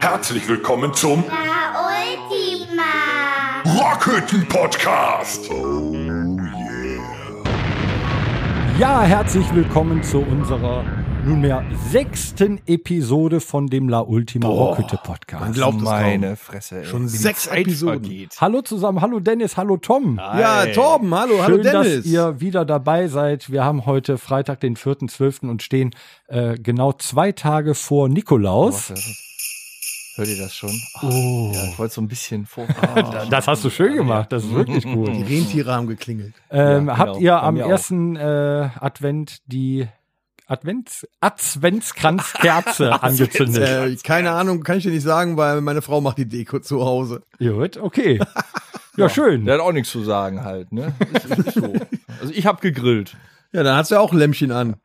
Herzlich willkommen zum La Ultima. Rockhütten Podcast. Ja, herzlich willkommen zu unserer nunmehr sechsten Episode von dem La Ultima Rockhütte Podcast. man glaubt es Meine kaum. Fresse. ey. Schon sechs Episoden. vergeht. Hallo zusammen, hallo Dennis, hallo Tom. Ja, Hi. Torben, hallo, hallo Schön, dass Dennis. ihr wieder dabei seid. Wir haben heute Freitag, den 4.12. und stehen äh, genau zwei Tage vor Nikolaus. Warte. Hört ihr das schon? Oh. Ja, ich wollte so ein bisschen vor. Das hast du schön gemacht, das ist wirklich gut. Die Rentiere haben geklingelt. Ähm, Ja, habt genau. ihr Bei am ersten äh, Advent die Advents Adventskranzkerze angezündet? Äh, keine Ahnung, kann ich dir nicht sagen, weil meine Frau macht die Deko zu Hause. Gut, okay. Ja, schön. Der hat auch nichts zu sagen halt, ne? Ist, ist so. Also ich habe gegrillt. Ja, dann hat sie auch ein Lämpchen an.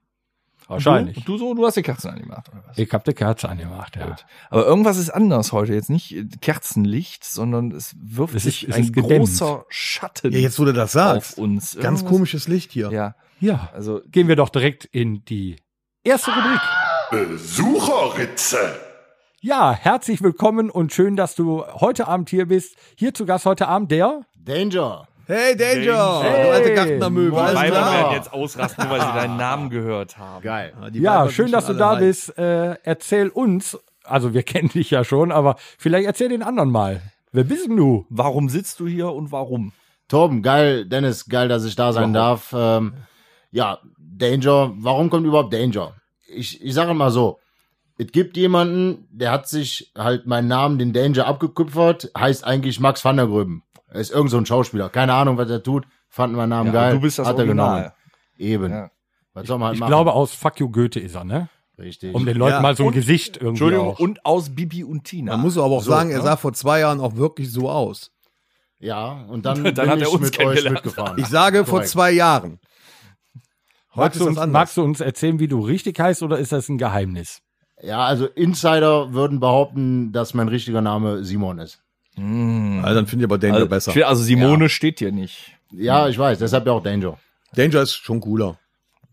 Wahrscheinlich. Du, du so, du hast die Kerzen angemacht, oder was? Ich hab die Kerze angemacht, ja. Aber irgendwas ist anders heute. Jetzt nicht Kerzenlicht, sondern es wirft Es sich ist- es ein gedämmt. großer Schatten Ja, jetzt wo du das sagst. auf uns. Ganz Irgendwas- komisches Licht hier. Ja, Ja, also gehen wir doch direkt in die erste Rubrik. Besucherritze. Ja, herzlich willkommen und schön, dass du heute Abend hier bist. Hier zu Gast heute Abend der Danger. Hey Danger, Hey. du alte Gartnermöwe. Moin. alles Weiber werden jetzt ausrasten, nur weil sie deinen Namen gehört haben. Geil. Die Ja, schön, dass du da rein. bist. Äh, erzähl uns, also wir kennen dich ja schon, aber vielleicht erzähl den anderen mal. Wer bist denn du? Warum sitzt du hier und warum? Torben, geil. Dennis, geil, dass ich da sein darf. Ähm, ja, Danger. Warum kommt überhaupt Danger? Ich, ich sage mal so. Es gibt jemanden, der hat sich halt meinen Namen, den Danger, abgekupfert. Heißt eigentlich Max van der Gröben. Er ist irgend so ein Schauspieler. Keine Ahnung, was er tut. Fanden meinen Namen Ja, geil. du bist das hat er Original. genommen. Eben. Ja. Was soll man halt Ich machen? glaube, aus Fuck You Goethe ist er, ne? Richtig. Um den Leuten Ja, mal so ein und- Gesicht irgendwie Entschuldigung, auch. und aus Bibi und Tina. Man muss aber auch So, sagen, er ne? sah vor zwei Jahren auch wirklich so aus. ja, und dann, Dann bin hat er ich uns mit euch mitgefahren. Ich sage vor Korrekt. zwei Jahren. Heute magst, du uns, magst du uns erzählen, wie du richtig heißt oder ist das ein Geheimnis? Ja, also Insider würden behaupten, dass mein richtiger Name Simon ist. Mm. Also dann finde ich aber Danger also, besser. ich finde, also Simone steht hier nicht. Ja, ich weiß, deshalb ja auch Danger. Danger ist schon cooler.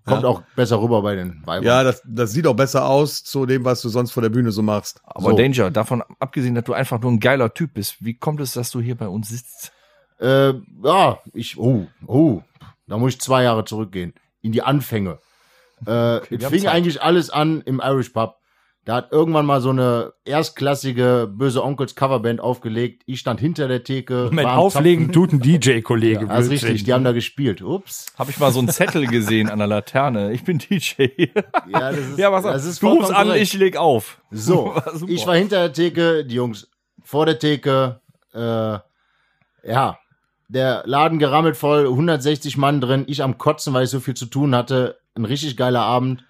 Kommt auch besser rüber bei den Weibern. Ja, das, das sieht auch besser aus zu dem, was du sonst vor der Bühne so machst. Aber So. Danger, davon abgesehen, dass du einfach nur ein geiler Typ bist, wie kommt es, dass du hier bei uns sitzt? Äh, ja, ich, oh, oh, da muss ich zwei Jahre zurückgehen. In die Anfänge. Äh, wir es fing Zeit. eigentlich alles an im Irish Pub. Da hat irgendwann mal so eine erstklassige Böse Onkels Coverband aufgelegt. Ich stand hinter der Theke. Am Auflegen tut ein DJ-Kollege. Zapfen. Das ist Blödsinn. richtig, die haben da gespielt. Ups. Habe ich mal so einen Zettel gesehen an der Laterne. Ich bin DJ. Ja, das ist, ja, was das ist Du rufst an, ich leg auf. So, War ich war hinter der Theke, die Jungs vor der Theke. Äh, ja, der Laden gerammelt voll, 160 Mann drin, ich am Kotzen, weil ich so viel zu tun hatte. Ein richtig geiler Abend.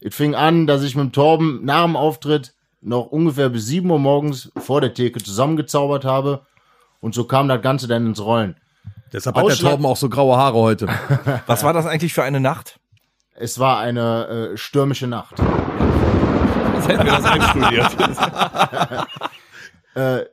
Es fing an, dass ich mit dem Torben nach dem Auftritt noch ungefähr bis 7 Uhr morgens vor der Theke zusammengezaubert habe. Und so kam das Ganze dann ins Rollen. Deshalb hat der Torben auch so graue Haare heute. Was war das eigentlich für eine Nacht? Es war eine äh, stürmische Nacht. Jetzt hätten wir das einstudiert. Äh,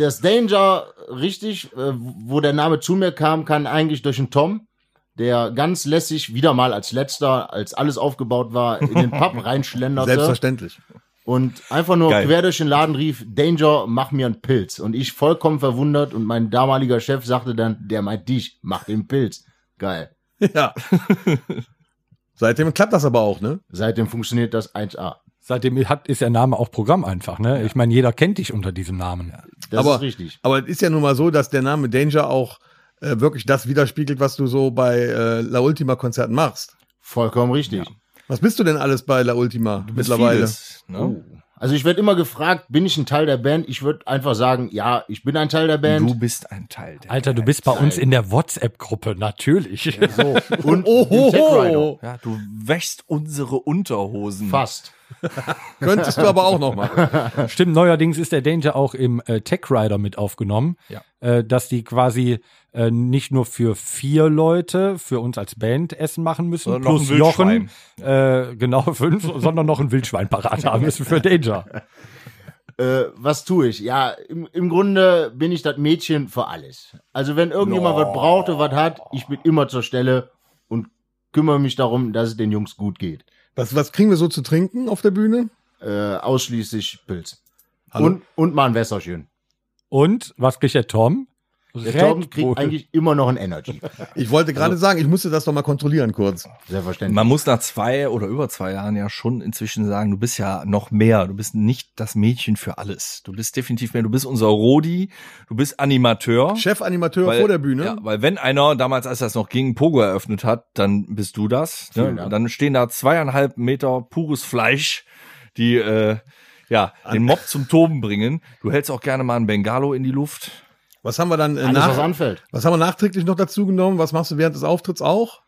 das Danger, richtig, äh, wo der Name zu mir kam, kann eigentlich durch den Tom, der ganz lässig, wieder mal als letzter, als alles aufgebaut war, in den Pub reinschlenderte Selbstverständlich. und einfach nur Geil. quer durch den Laden rief, Danger, mach mir einen Pilz. Und ich vollkommen verwundert und mein damaliger Chef sagte dann, der meint dich, mach den Pilz. Geil. Ja. Seitdem klappt das aber auch, ne? Seitdem funktioniert das 1A. Seitdem hat, ist der Name auch Programm einfach, ne? Ich meine, jeder kennt dich unter diesem Namen. Das aber, ist richtig. Aber es ist ja nun mal so, dass der Name Danger auch äh, wirklich das widerspiegelt, was du so bei äh, La Ultima Konzerten machst. Vollkommen richtig. Was bist du denn alles bei La Ultima mittlerweile? Vieles, ne? Oh. Also ich werde immer gefragt, bin ich ein Teil der Band? Ich würde einfach sagen, ja, ich bin ein Teil der Band. Du bist ein Teil der Alter, du bist bei uns in der WhatsApp-Gruppe, natürlich. So, und Oh, Tech Rider. Ja, du wäschst unsere Unterhosen. Fast. Könntest du aber auch noch machen. Stimmt, neuerdings ist der Danger auch im äh, Tech Rider mit aufgenommen. Ja. Äh, dass die quasi äh, nicht nur für vier Leute, für uns als Band Essen machen müssen, Sondern noch plus ein Jochen, äh, genau fünf, sondern noch ein Wildschwein parat haben müssen für Danger. Äh, was tue ich? Ja, im, im Grunde bin ich das Mädchen für alles. Also wenn irgendjemand was braucht und was hat, ich bin immer zur Stelle und kümmere mich darum, dass es den Jungs gut geht. Was, was kriegen wir so zu trinken auf der Bühne? Äh, ausschließlich Pilz. Hallo? Und, und mal ein Wässerchen. Und was kriegt der Tom? Der Red Torben kriegt Bull. eigentlich immer noch ein Energy. Ich wollte gerade sagen, ich musste das doch mal kontrollieren kurz. Selbstverständlich. Man muss nach zwei oder über zwei Jahren ja schon inzwischen sagen, du bist ja noch mehr. Du bist nicht das Mädchen für alles. Du bist definitiv mehr. Du bist unser Rodi. Du bist Animateur. Chefanimateur Weil- vor der Bühne. Ja, weil wenn einer damals, als das noch ging, Pogo eröffnet hat, dann bist du das. Ne? Dann stehen da zweieinhalb Meter pures Fleisch, die äh, ja den Mob zum Toben bringen. Du hältst auch gerne mal ein Bengalo in die Luft. Was haben wir dann äh, Alles, was nach, anfällt. was haben wir nachträglich noch dazu genommen? Was machst du während des Auftritts auch?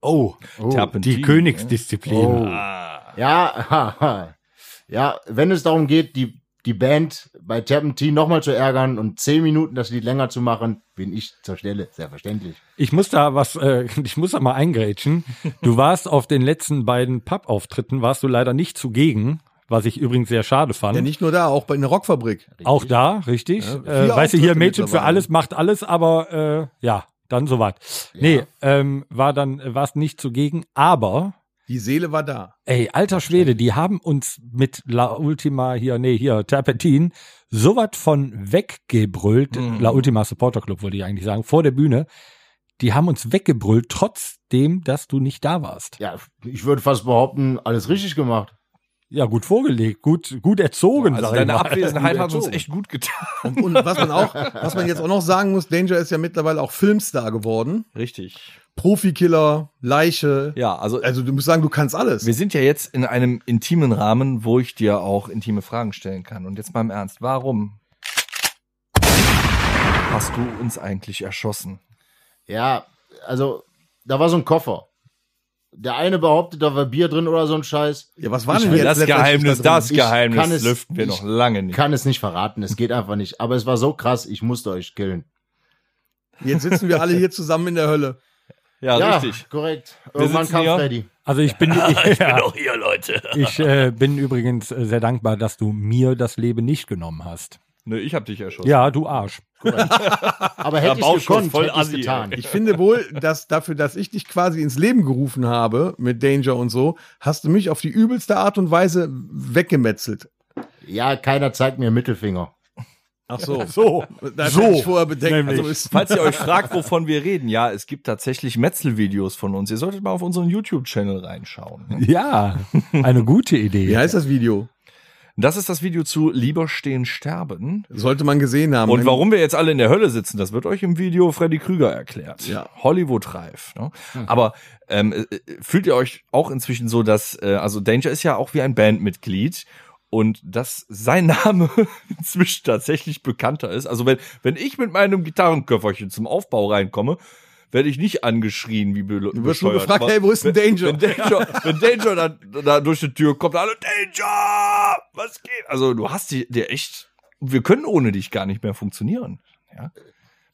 Oh, Oh. Terpentin, die? Königsdisziplin. Oh. Ah. Ja, ja, wenn es darum geht, die, die Band bei Terpentin nochmal zu ärgern und zehn Minuten das Lied länger zu machen, bin ich zur Stelle. Selbstverständlich. Ich muss da was, äh, ich muss da mal eingrätschen. Du warst auf den letzten beiden Pub-Auftritten, warst du leider nicht zugegen, was ich übrigens sehr schade fand. Ja, nicht nur da, auch bei in der Rockfabrik. Auch da, richtig. Ja, äh, weißt du, hier Mädchen für alles, macht alles, aber äh, ja, dann soweit. Nee, ähm, war dann, warst nicht zugegen, aber Die Seele war da. ey, alter Schwede, die haben uns mit La Ultima hier, nee, hier, Terpentin, so was von weggebrüllt, Mhm. La Ultima Supporter Club wollte ich eigentlich sagen, vor der Bühne. Die haben uns weggebrüllt, trotzdem, dass du nicht da warst. Ja, ich würde fast behaupten, alles richtig gemacht. Ja, gut vorgelegt, gut, gut erzogen, Also deine mal. Abwesenheit hat uns echt gut getan. Und, und was man auch, was man jetzt auch noch sagen muss, Danger ist ja mittlerweile auch Filmstar geworden. Richtig. Profikiller, Leiche. Ja, also Also du musst sagen, du kannst alles. Wir sind ja jetzt in einem intimen Rahmen, wo ich dir auch intime Fragen stellen kann. Und jetzt mal im Ernst, warum hast du uns eigentlich erschossen? Ja, also, da war so ein Koffer. Der eine behauptet, da war Bier drin oder so ein Scheiß. Ja, was war Ich denn jetzt das Geheimnis, da das Ich Geheimnis kann es- lüften wir ich noch lange nicht. Kann es nicht verraten, es geht einfach nicht. Aber es war so krass, ich musste euch killen. Jetzt sitzen wir alle hier zusammen in der Hölle. Ja, ja, richtig. korrekt. Irgendwann kam hier. Freddy. Also ich bin, ich, ja, Doch hier, Leute. ich äh, bin übrigens äh, sehr dankbar, dass du mir das Leben nicht genommen hast. Nö, ich hab dich erschossen. Ja, du Arsch. Aber hätte ich Bauschuss gekonnt, voll hätte ich assi, getan. Ich finde wohl, dass dafür, dass ich dich quasi ins Leben gerufen habe mit Danger und so, hast du mich auf die übelste Art und Weise weggemetzelt. Ja, keiner zeigt mir Mittelfinger. Ach so. So, Das So, ich vorher bedenkt. nämlich. Also ist, Falls ihr euch fragt, wovon wir reden, ja, es gibt tatsächlich Metzel-Videos von uns. Ihr solltet mal auf unseren YouTube-Channel reinschauen. ja, eine gute Idee. wie heißt das Video? Das ist das Video zu Lieber stehen, sterben. Sollte man gesehen haben. Und warum wir jetzt alle in der Hölle sitzen, das wird euch im Video Freddy Krüger erklärt. Ja. Hollywood-reif. Ne? Aber ähm, äh, fühlt ihr euch auch inzwischen so, dass, äh, also Danger ist ja auch wie ein Bandmitglied und dass sein Name inzwischen tatsächlich bekannter ist. Also wenn, wenn ich mit meinem Gitarrenköfferchen zum Aufbau reinkomme, werde ich nicht angeschrien wie be Du wirst nur bescheuert. gefragt, hey, wo ist denn Danger? wenn Danger, wenn Danger da, da durch die Tür kommt, alle Danger, was geht? Also du hast die, dir echt, wir können ohne dich gar nicht mehr funktionieren. Ja?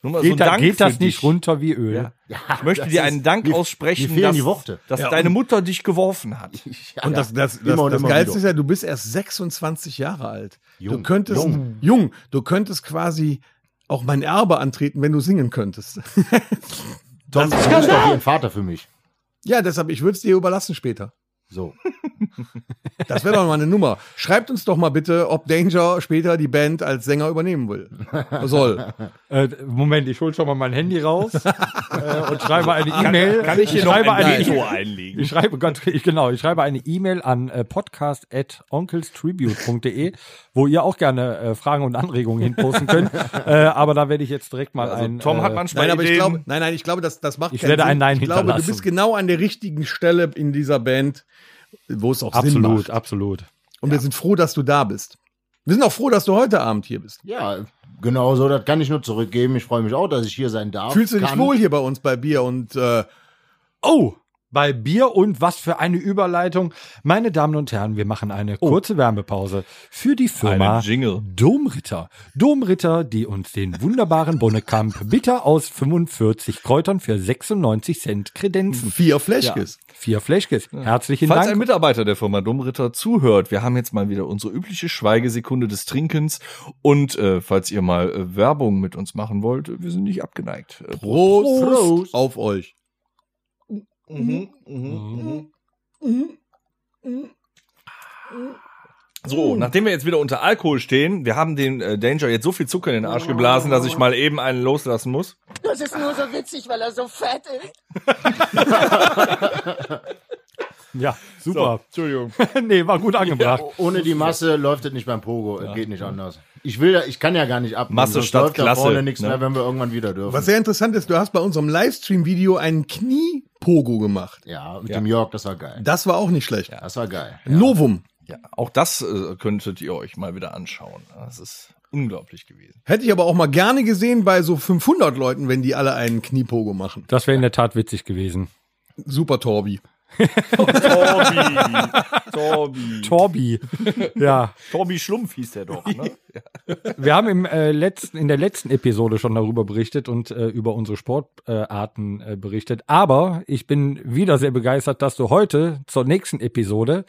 Nur mal Geht, da, Dank geht das nicht dich. runter wie Öl? Ja. Ja, Ich möchte dir einen Dank aussprechen, dass, die Worte. dass Ja, deine Mutter dich geworfen hat. Ja, Und das, das, das, Immer und das Geilste wieder. ist ja, du bist erst 26 Jahre alt. du Jung. könntest, Jung. jung. du könntest quasi auch mein Erbe antreten, wenn du singen könntest. Tom, du bist doch wie ein Vater für mich. ja, deshalb, ich würde es dir überlassen später. So. Das wäre doch mal eine Nummer. Schreibt uns doch mal bitte, ob Danger später die Band als Sänger übernehmen will. Soll. Äh, Moment, ich hole schon mal mein Handy raus äh, und schreibe eine E-Mail. Kann ich hier noch schreibe ein eine Veto E- einlegen? Ich schreibe ganz, ich, genau, ich schreibe eine E-Mail an äh, podcast@onkelstribute.de, wo ihr auch gerne äh, Fragen und Anregungen hinposten könnt. äh, aber da werde ich jetzt direkt mal Also ein. Tom hat äh, manchmal Nein, aber ich glaube, nein, nein, ich glaube, das, das macht Ich keinen werde Sinn. ein Nein Ich glaube, du bist genau an der richtigen Stelle in dieser Band, wo es auch Sinn absolut, macht. absolut. Und wir sind froh, dass du da bist. Wir sind auch froh, dass du heute Abend hier bist. Ja, genau so, das kann ich nur zurückgeben. Ich freue mich auch, dass ich hier sein darf. Fühlst du dich kann. wohl hier bei uns bei Bier und äh, Oh, bei Bier und was für eine Überleitung. Meine Damen und Herren, wir machen eine kurze Wärmepause für die Firma. Domritter. Domritter, die uns den wunderbaren Bonnekamp bitter aus 45 Kräutern für 96 Cent kredenzen. vier Fläschkes. Vier Fläschkes. Herzlichen Falls ein Dank. Mitarbeiter der Firma Dummritter zuhört, wir haben jetzt mal wieder unsere übliche Schweigesekunde des Trinkens und äh, falls ihr mal äh, Werbung mit uns machen wollt, wir sind nicht abgeneigt. Äh, Prost, auf euch. Mhm, mhm. Mhm, so, nachdem wir jetzt wieder unter Alkohol stehen, wir haben den äh, Danger jetzt so viel Zucker in den Arsch geblasen, dass ich mal eben einen loslassen muss. Das ist nur so witzig, weil er so fett ist. Ja, super. Entschuldigung. nee, war gut angebracht. Ohne die Masse läuft es nicht beim Pogo. Es Geht nicht anders. Ich will, ja- ich kann ja gar nicht ab. Masse statt läuft da Klasse, vorne nichts ne? mehr, wenn wir irgendwann wieder dürfen. Was sehr interessant ist, du hast bei unserem Livestream-Video einen Knie-Pogo gemacht. ja, mit dem Jörg, das war geil. Das war auch nicht schlecht. Das war geil. Novum. Ja, auch das äh, könntet ihr euch mal wieder anschauen. Das ist unglaublich gewesen. Hätte ich aber auch mal gerne gesehen bei so 500 Leuten, wenn die alle einen Kniepogo machen. Das wäre in der Tat witzig gewesen. Super Torbi. Torbi. Torbi. Torbi. ja. Torbi Schlumpf hieß der doch, ne? Wir haben im, äh, letzten, in der letzten Episode schon darüber berichtet und äh, über unsere Sportarten äh, berichtet. Aber ich bin wieder sehr begeistert, dass du heute zur nächsten Episode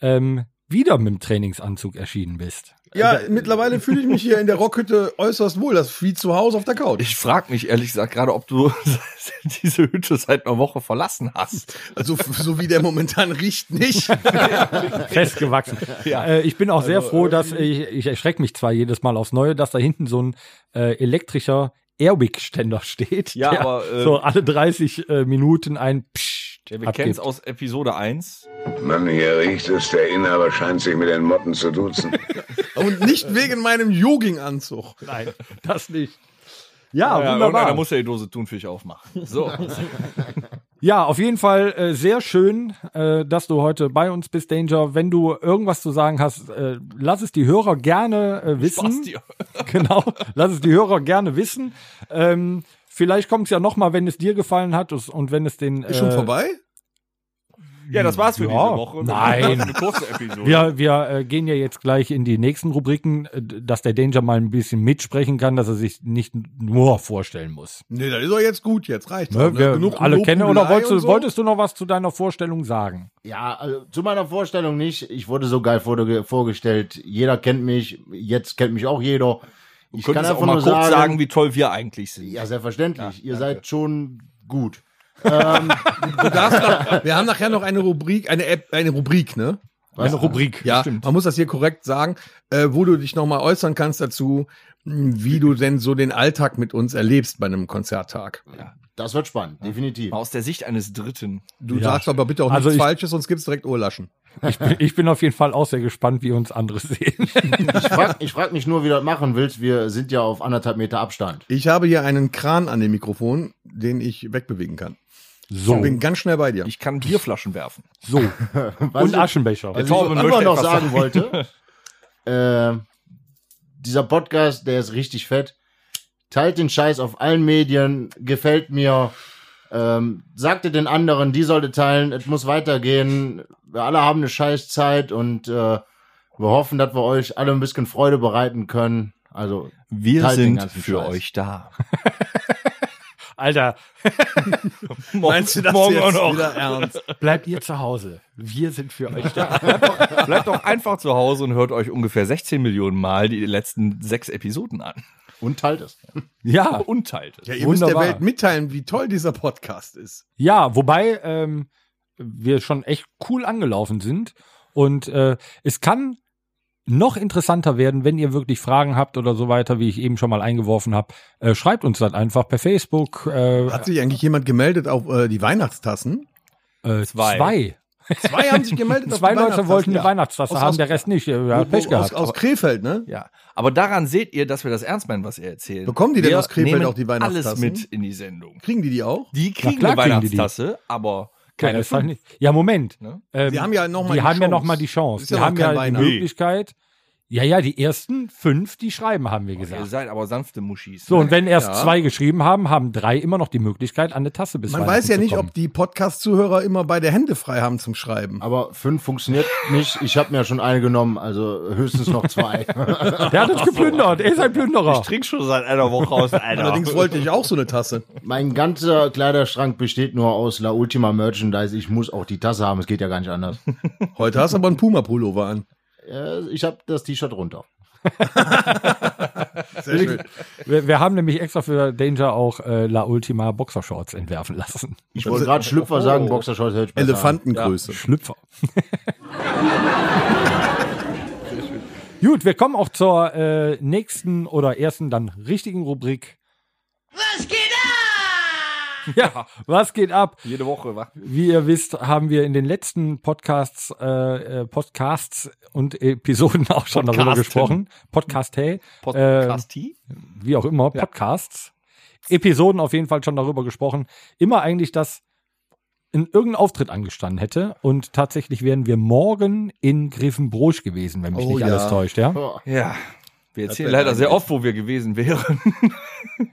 ähm, wieder mit dem Trainingsanzug erschienen bist. Ja, mittlerweile fühle ich mich hier in der Rockhütte äußerst wohl. Das ist wie zu Hause auf der Couch. Ich frage mich ehrlich gesagt gerade, ob du diese Hütte seit einer Woche verlassen hast. Also so wie der momentan riecht nicht. Festgewachsen. Ja. Äh, ich bin auch sehr froh, dass ich, ich erschrecke mich zwar jedes Mal aufs Neue, dass da hinten so ein äh, elektrischer Airwick-Ständer steht. Ja, der aber, äh, so alle 30 äh, Minuten ein Psst Ja, wir kennen es aus Episode 1. Mann, hier riecht es. Der Inhaber scheint sich mit den Motten zu duzen. Und nicht wegen meinem Jogging-Anzug. Nein, das nicht. Ja, Ja, wunderbar. da muss er die Dose Thunfisch aufmachen. So. Ja, auf jeden Fall äh, sehr schön, äh, dass du heute bei uns bist, Danger. Wenn du irgendwas zu sagen hast, äh, lass es die Hörer gerne äh, wissen. Spaß dir. genau, lass es die Hörer gerne wissen. Ähm, vielleicht kommt es ja noch mal, wenn es dir gefallen hat und wenn es den Ist schon äh, vorbei? Ja, das war's für Ja. diese Woche. Nein. Eine kurze Episode. Wir, wir äh, gehen ja jetzt gleich in die nächsten Rubriken, äh, dass der Danger mal ein bisschen mitsprechen kann, dass er sich nicht nur vorstellen muss. Nee, das ist doch jetzt gut. Jetzt reicht's. Ne? auch, ne? Wir Genug alle kennen oder wolltest so. wolltest du noch was zu deiner Vorstellung sagen? Ja, also zu meiner Vorstellung nicht. Ich wurde so geil vorge- vorgestellt. Jeder kennt mich. Jetzt kennt mich auch jeder. Ich kann einfach mal nur kurz sagen, sagen, wie toll wir eigentlich sind. ja, selbstverständlich. Ihr seid schon gut. Du darfst noch, wir haben nachher noch eine Rubrik, eine App, eine Rubrik, ne? Eine Rubrik. Ja, man muss das hier korrekt sagen, äh, wo du dich nochmal äußern kannst dazu, mh, wie du denn so den Alltag mit uns erlebst bei einem Konzerttag. Das wird spannend, definitiv. Mal aus der Sicht eines Dritten. Du Ja. sagst aber bitte auch Also nichts ich- Falsches, sonst gibt's direkt Ohrlaschen. Ich bin, ich bin auf jeden Fall auch sehr gespannt, wie uns andere sehen. Ich frag, ich frag mich nur, wie du das machen willst. Wir sind ja auf anderthalb Meter Abstand. Ich habe hier einen Kran an dem Mikrofon, den ich wegbewegen kann. So, Ich bin ganz schnell bei dir. Ich kann Bierflaschen werfen. so. Was Und Aschenbecher. Was Torben ich immer noch sagen wollte, äh, dieser Podcast, der ist richtig fett. Teilt den Scheiß auf allen Medien, gefällt mir. Ähm, sagte den anderen, die sollte teilen, es muss weitergehen. Wir alle haben eine scheiß Zeit und äh, wir hoffen, dass wir euch alle ein bisschen Freude bereiten können. Also Wir sind für Scheiß. euch da. Alter, Meinst du das morgen jetzt auch noch. wieder ernst? bleibt ihr zu Hause. Wir sind für euch da. Bleibt doch einfach zu Hause und hört euch ungefähr 16 Millionen Mal die letzten sechs Episoden an. und teilt es. Ja, Und teilt es. Ja, ihr müsst Wunderbar. der Welt mitteilen, wie toll dieser Podcast ist. ja, wobei ähm, wir schon echt cool angelaufen sind. Und äh, es kann noch interessanter werden, wenn ihr wirklich Fragen habt oder so weiter, wie ich eben schon mal eingeworfen habe. Äh, schreibt uns das einfach per Facebook. Äh, Hat sich eigentlich jemand gemeldet auf äh, die Weihnachtstassen? äh, Zwei. zwei. Zwei haben sich gemeldet auf Zwei die Leute Weihnachtstassen. wollten eine Ja. Weihnachtstasse Aus- haben, aus- der Rest nicht. Hat Wo- Pech gehabt. Aus, aus Krefeld, ne? Ja, aber daran seht ihr, dass wir das ernst meinen, was ihr erzählen. Bekommen die denn wir aus Krefeld auch die alles Weihnachtstassen? mit in die Sendung. Kriegen die die auch? Die kriegen klar eine kriegen die die. Weihnachtstasse, aber Ja, keine halt fünf. nicht. ja, Moment. Ne? Ähm, Die haben ja noch mal die ja Chance. noch mal die Chance. Die ja haben ja die. Möglichkeit. Ja, ja, die ersten fünf, die schreiben, haben wir Ihr gesagt. seid aber sanfte Muschis. So, und wenn erst Ja. zwei geschrieben haben, haben drei immer noch die Möglichkeit, an eine Tasse bis Man weiß ja nicht, ob die Podcast-Zuhörer immer beide Hände frei haben zum Schreiben. Aber fünf funktioniert nicht. Ich habe mir schon eine genommen, also höchstens noch zwei. Der hat uns geplündert. Er ist ein Plünderer. ich trinke schon seit einer Woche aus, Alter. Allerdings wollte ich auch so eine Tasse. mein ganzer Kleiderschrank besteht nur aus La Ultima Merchandise. Ich muss auch die Tasse haben. Es geht ja gar nicht anders. Heute hast du aber einen Puma-Pullover an. Äh, ich habe das T-Shirt runter. Sehr schön. Wir, wir haben nämlich extra für Danger auch äh, La Ultima Boxershorts entwerfen lassen. Ich wollte gerade Schlüpfer sagen, Boxershorts hätte ich besser. Elefantengröße. Schlüpfer. Gut, wir kommen auch zur äh, nächsten oder ersten dann richtigen Rubrik. Was geht ab? Ja, was geht ab? Jede Woche, wa? Wie ihr wisst, haben wir in den letzten Podcasts, äh, äh, Podcasts und Episoden auch schon darüber Podcasten. gesprochen. Podcast, hey, Podcast wie auch immer, Podcasts. Episoden auf jeden Fall schon darüber gesprochen. Immer eigentlich, dass in irgendein Auftritt angestanden hätte. Und tatsächlich wären wir morgen in Griffenbroich gewesen, wenn mich Oh nicht ja. alles täuscht, ja? Ja. Wir erzählen leider sehr oft, wo wir gewesen wären.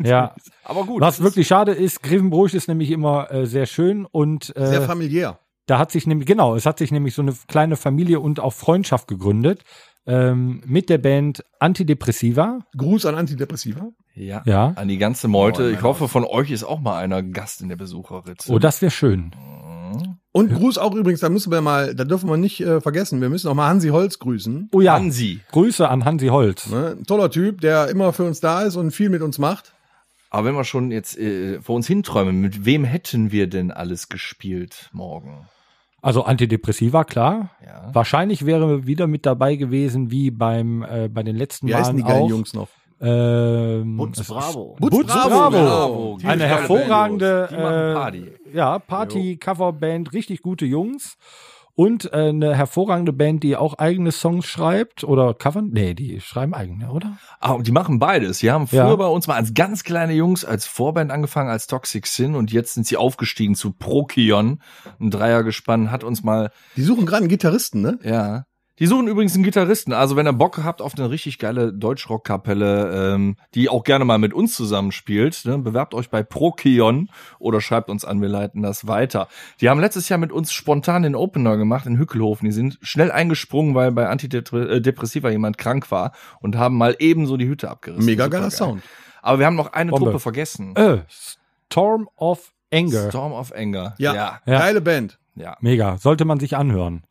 Ja. Aber gut. Was wirklich schade ist, Griffenbroich ist nämlich immer äh, sehr schön und äh, Sehr familiär. Da hat sich nämlich, genau, es hat sich nämlich so eine kleine Familie und auch Freundschaft gegründet ähm, mit der Band Antidepressiva. Gruß an Antidepressiva. Ja. Ja. An die ganze Meute. Moin, ich hoffe, von euch ist auch mal einer Gast in der Besucherritze. Oh, das wäre schön. Und Gruß auch übrigens, da müssen wir mal, da dürfen wir nicht äh, vergessen, wir müssen auch mal Hansi Holz grüßen. Oh ja, Hansi. Grüße an Hansi Holz. Ne? Toller Typ, der immer für uns da ist und viel mit uns macht. Aber wenn wir schon jetzt äh, vor uns hinträumen, mit wem hätten wir denn alles gespielt morgen? Also Antidepressiva, klar. Ja. Wahrscheinlich wäre wieder mit dabei gewesen, wie beim äh, bei den letzten Wie Malen heißen die geilen auch. Jungs noch? Ähm, Butz Bravo. Butz Bravo. genau. Eine hervorragende äh, Party. Ja, Party-Coverband, richtig gute Jungs. Und äh, eine hervorragende Band, die auch eigene Songs schreibt oder covern. Nee, die schreiben eigene, oder? Ah, und die machen beides. Die haben früher Ja. bei uns mal als ganz kleine Jungs als Vorband angefangen als Toxic Sin und jetzt sind sie aufgestiegen zu Prokion. Ein Dreiergespann hat uns mal Die suchen gerade einen Gitarristen, ne? Ja. Die suchen übrigens einen Gitarristen. Also wenn ihr Bock habt auf eine richtig geile Deutschrockkapelle, ähm, die auch gerne mal mit uns zusammenspielt, ne, bewerbt euch bei Prokion oder schreibt uns an, wir leiten das weiter. Die haben letztes Jahr mit uns spontan den Opener gemacht in Hückelhofen. Die sind schnell eingesprungen, weil bei Antidepressiva jemand krank war und haben mal ebenso die Hütte abgerissen. Mega geiler Sound. Aber wir haben noch eine Bombe. Truppe vergessen. Äh, Storm of Anger. Storm of Anger. Ja. ja. Ja. Geile Band. ja. Mega, sollte man sich anhören.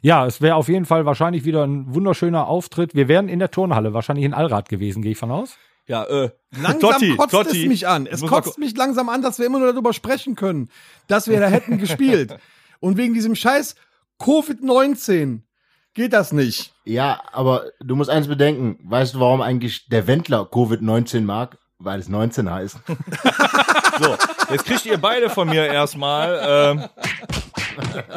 Ja, es wäre auf jeden Fall wahrscheinlich wieder ein wunderschöner Auftritt. Wir wären in der Turnhalle, wahrscheinlich in Allrad gewesen, gehe ich von aus. Ja, äh, Langsam Totti, kotzt Totti. es mich an. Es kotzt mich langsam an, dass wir immer nur darüber sprechen können, dass wir da hätten gespielt. Und wegen diesem scheiß Covid-19 geht das nicht. Ja, aber du musst eins bedenken. Weißt du, warum eigentlich der Wendler Covid-19 mag? Weil es 19 heißt. So, jetzt kriegt ihr beide von mir erstmal ähm,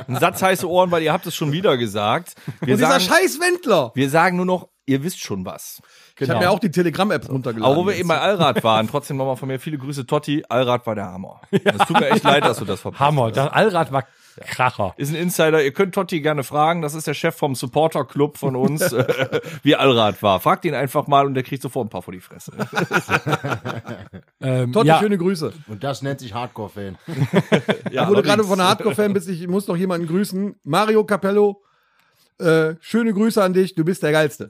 einen Satz heiße Ohren, weil ihr habt es schon wieder gesagt. Wir Und dieser sagen, scheiß Wendler. wir sagen nur noch, ihr wisst schon was. Ich habe mir auch die Telegram-App runtergeladen. Aber wo wir jetzt. eben bei Allrad waren, trotzdem nochmal von mir viele Grüße, Totti. Allrad war der Hammer. Es tut mir echt leid, dass du das verpasst Hammer, hast. das Allrad war Kracher. Ist ein Insider, ihr könnt Totti gerne fragen, das ist der Chef vom Supporter-Club von uns, äh, wie Allrad war. Fragt ihn einfach mal und der kriegt sofort ein paar vor die Fresse. Ähm, Totti, ja, schöne Grüße. Und das nennt sich Hardcore-Fan. Ja, wo du gerade von Hardcore-Fan bist, ich muss noch jemanden grüßen. Mario Capello, äh, schöne Grüße an dich, du bist der Geilste.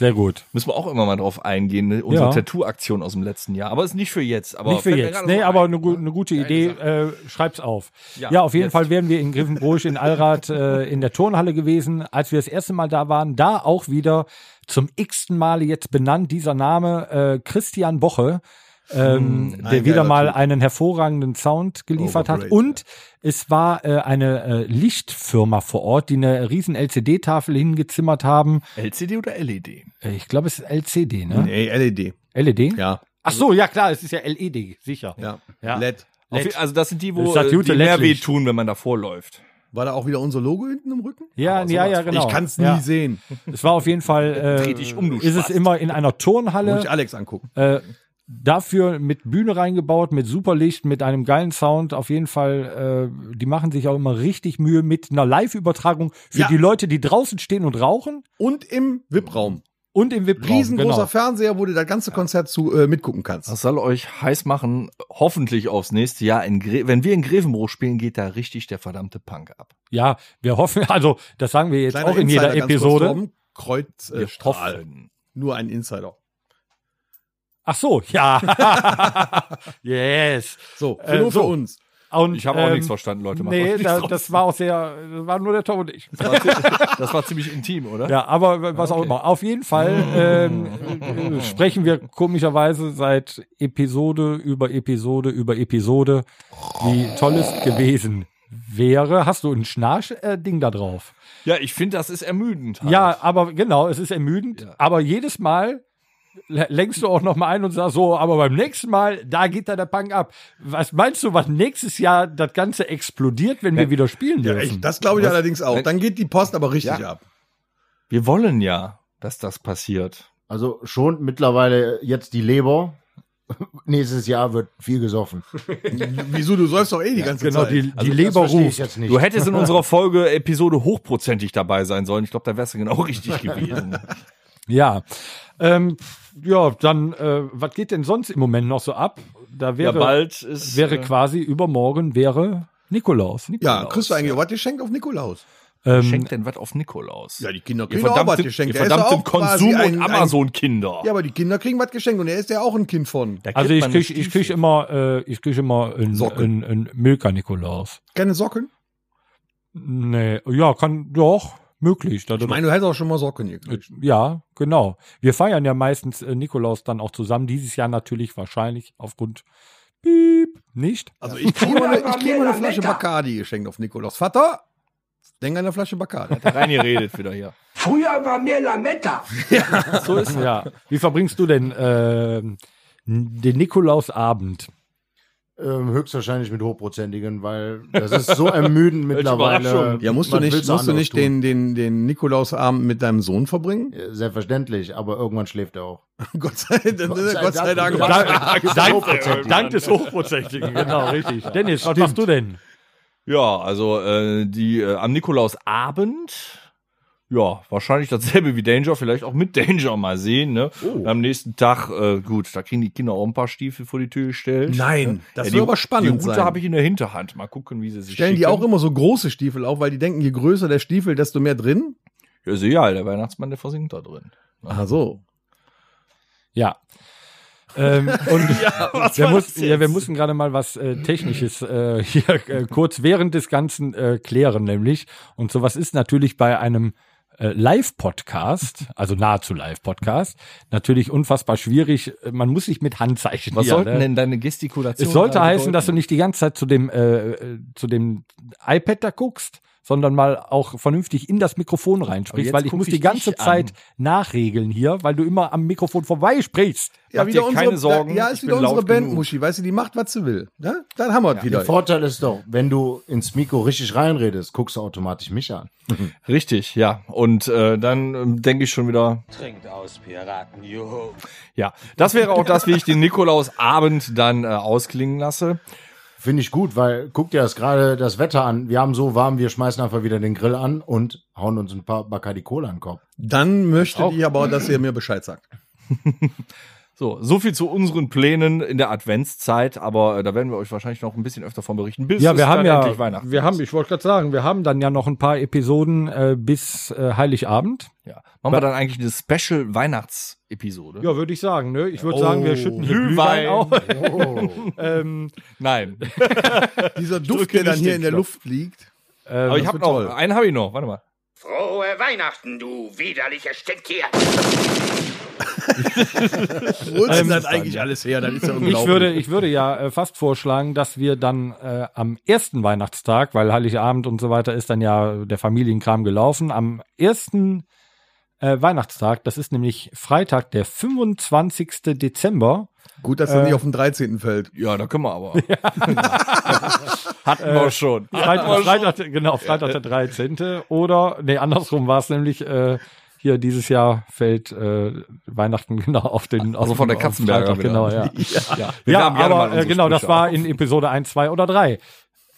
Sehr gut. Müssen wir auch immer mal drauf eingehen, ne? unsere Ja. Tattoo-Aktion aus dem letzten Jahr. Aber ist nicht für jetzt. Aber Nicht für jetzt. Nee, aber ein. eine, gu eine gute Idee. Äh, schreib's auf. Ja, Ja, auf jeden jetzt. Fall wären wir in Griffenbroich in Allrad äh, in der Turnhalle gewesen, als wir das erste Mal da waren. Da auch wieder zum x-ten Male jetzt benannt dieser Name äh, Christian Boche. Ähm, der ein wieder mal Typ. einen hervorragenden Sound geliefert hat. Overrated, Und es war äh, eine äh, Lichtfirma vor Ort, die eine riesen LCD-Tafel hingezimmert haben. LCD oder LED? Äh, ich glaube, es ist LCD, ne? Nee, LED. LED? Ja. Ach so, ja klar, es ist ja LED, sicher. Ja. Ja. LED. Auf, LED. also das sind die, wo äh, die mehr weh LED-Licht. tun, wenn man davor läuft. War da auch wieder unser Logo hinten im Rücken? Ja, ja, ja, genau. Ich kann es nie ja. sehen. Es war auf jeden Fall, Dreh äh, dich um, du ist es Spast. immer in einer Muss Turnhalle, ich Alex angucken. äh, dafür mit Bühne reingebaut, mit Superlicht, mit einem geilen Sound. Auf jeden Fall, äh, die machen sich auch immer richtig Mühe mit einer Live-Übertragung für Ja. die Leute, die draußen stehen und rauchen Und im VIP-Raum. und im VIP-Raum. Riesengroßer genau. Fernseher, wo du das ganze Konzert zu äh, mitgucken kannst. Das soll euch heiß machen, hoffentlich aufs nächste Jahr. In Gre wenn wir in Grevenbruch spielen, geht da richtig der verdammte Punk ab. Ja, wir hoffen, also das sagen wir jetzt Kleiner auch in jeder Insider, kurz, Episode. Torben. Kreuz, Wir äh. Nur ein Insider. Ach so, ja. yes. So, für Äh, nur so. für uns. Und, Ich habe auch ähm, nichts verstanden, Leute. Nee, da, das war auch sehr, das war nur der Tom und ich. das war ziemlich intim, oder? Ja, aber was auch immer. Auf jeden Fall ähm, äh, sprechen wir komischerweise seit Episode über Episode über Episode, wie toll es gewesen wäre, hast du ein Schnarch-Ding da drauf? Ja, ich finde, das ist ermüdend. halt. Ja, aber genau, es ist ermüdend. Aber jedes Mal lenkst du auch noch mal ein und sagst so, aber beim nächsten Mal, da geht da der Punk ab. Was meinst du, was nächstes Jahr das Ganze explodiert, wenn wir wieder spielen Ja, dürfen? ich, das glaube ich allerdings auch. Dann geht die Post aber richtig ab. Wir wollen ja, dass das passiert. Also schon mittlerweile jetzt die Leber. Nächstes Jahr wird viel gesoffen. Wieso, du säufst doch eh die ganze genau, Zeit. die, die Also Leber verstehe ich ruft. jetzt nicht. Du hättest in unserer Folge Episode hochprozentig dabei sein sollen. Ich glaube, da wärst du genau richtig gewesen. Ja. Ähm, ja, dann, äh, was geht denn sonst im Moment noch so ab? Da Ja, wäre, bald ist. wäre äh, quasi übermorgen wäre Nikolaus. ja, kriegst du eigentlich auch was geschenkt auf Nikolaus? Ähm, Schenkt denn was auf Nikolaus? Ja, die Kinder Ihr kriegen auch was geschenkt. ihr ja verdammten Konsum- ein- und Amazon-Kinder. Ja, aber die Kinder kriegen was geschenkt und er ist ja auch ein Kind von. Also ich krieg, ich krieg immer, äh, ich krieg immer ein, Socken. ein, ein Milka-Nikolaus. Keine Socken? Nee, ja, kann doch, möglich. Da, Ich meine, du hättest auch schon mal Socken gekriegt. ja, genau. Wir feiern ja meistens äh, Nikolaus dann auch zusammen. Dieses Jahr natürlich wahrscheinlich aufgrund Piep nicht. Also ich kriege mal, eine- ich krieg mal eine Flasche Bacardi geschenkt auf Nikolaus. Vater, denk an eine Flasche Bacardi. Reingeredet wieder hier. Früher war mehr Lametta. So ist ja. Wie verbringst du denn ähm, den Nikolausabend? Ähm, höchstwahrscheinlich mit hochprozentigen, weil das ist so ermüdend mittlerweile. Ja, musst du nicht, musst du nicht tun? den, den, den Nikolausabend mit deinem Sohn verbringen? Selbstverständlich, aber irgendwann schläft er auch. Gott sei, sei, Gott sei Dank. Dank. Dank, dank des Hochprozentigen, genau, richtig. Dennis, was machst du denn? Ja, also äh, die äh, am Nikolausabend, ja, wahrscheinlich dasselbe wie Danger, vielleicht auch mit Danger mal sehen. Ne? Am nächsten Tag, äh, gut, da kriegen die Kinder auch ein paar Stiefel vor die Tür gestellt. Nein, das Ja, soll die, aber spannend Die Route habe ich in der Hinterhand. Mal gucken, wie sie sich Stellen die schicken. auch immer so große Stiefel auf, weil die denken, je größer der Stiefel, desto mehr drin? Ja, ist egal, der Weihnachtsmann, der versinkt da drin. Ach so. Ja. ähm, und was wir, war muss, das ja, wir mussten gerade mal was äh, Technisches äh, hier äh, kurz während des Ganzen äh, klären, nämlich. Und sowas ist natürlich bei einem äh, Live-Podcast, also nahezu Live-Podcast, natürlich unfassbar schwierig. Man muss sich mit Handzeichen Was sollten ne? denn deine Gestikulationen? Es sollte heißen, dass du nicht die ganze Zeit zu dem, äh, zu dem iPad da guckst, sondern mal auch vernünftig in das Mikrofon reinsprichst, weil ich muss ich die ganze Zeit an. nachregeln hier, weil du immer am Mikrofon vorbeisprichst. Mach dir keine Sorgen, Ja, ich ist wieder bin unsere laut Band, genug. Muschi. Weißt du, die macht, was sie will. Ne? Dann haben wir es wieder. Der Vorteil ist doch, wenn du ins Mikro richtig reinredest, guckst du automatisch mich an. Richtig, ja. Und äh, dann ähm, denke ich schon wieder, Trinkt aus, Piraten, juhu. ja, das wäre auch das, wie ich den Nikolausabend dann äh, ausklingen lasse. Finde ich gut, weil guck dir das gerade das Wetter an. Wir haben so warm, wir schmeißen einfach wieder den Grill an und hauen uns ein paar Bacardi Cola in den Kopf. Dann möchte Auch. ich aber, dass ihr mir Bescheid sagt. So, so viel zu unseren Plänen in der Adventszeit, aber äh, da werden wir euch wahrscheinlich noch ein bisschen öfter von berichten. Bis Ja, es wir haben dann ja, endlich Weihnachten wir haben, ich wollte gerade sagen, wir haben dann ja noch ein paar Episoden äh, bis äh, Heiligabend. Ja. Machen wir dann eigentlich eine Special Weihnachtsepisode? Ja, würde ich sagen. Ne? Ich würde sagen, wir schütten hier Glühwein. Auf. ähm, Nein. Dieser Duft, der dann hier in der. Luft liegt. ähm, Aber ich habe noch, toll. einen habe ich noch, warte mal. Frohe Weihnachten, du widerlicher Stinktier. Wo ist denn das eigentlich alles her? Das ist ja unglaublich. Ich würde, ich würde ja äh, fast vorschlagen, dass wir dann äh, am ersten Weihnachtstag, weil Heiligabend und so weiter ist dann ja der Familienkram gelaufen, am ersten äh, Weihnachtstag, das ist nämlich Freitag, der 25. Dezember. Gut, dass er nicht auf den 13. fällt. Ja, da können wir aber. Hatten wir schon. Freitag, Freitag, genau, Freitag der 13. Oder, nee, andersrum war es nämlich, äh, hier dieses Jahr fällt äh, Weihnachten genau auf den auf Also von den- der auf Katzenberger genau, ja. Ja, wir Ja, mal aber äh, genau, das war auf. in Episode 1, 2 oder 3.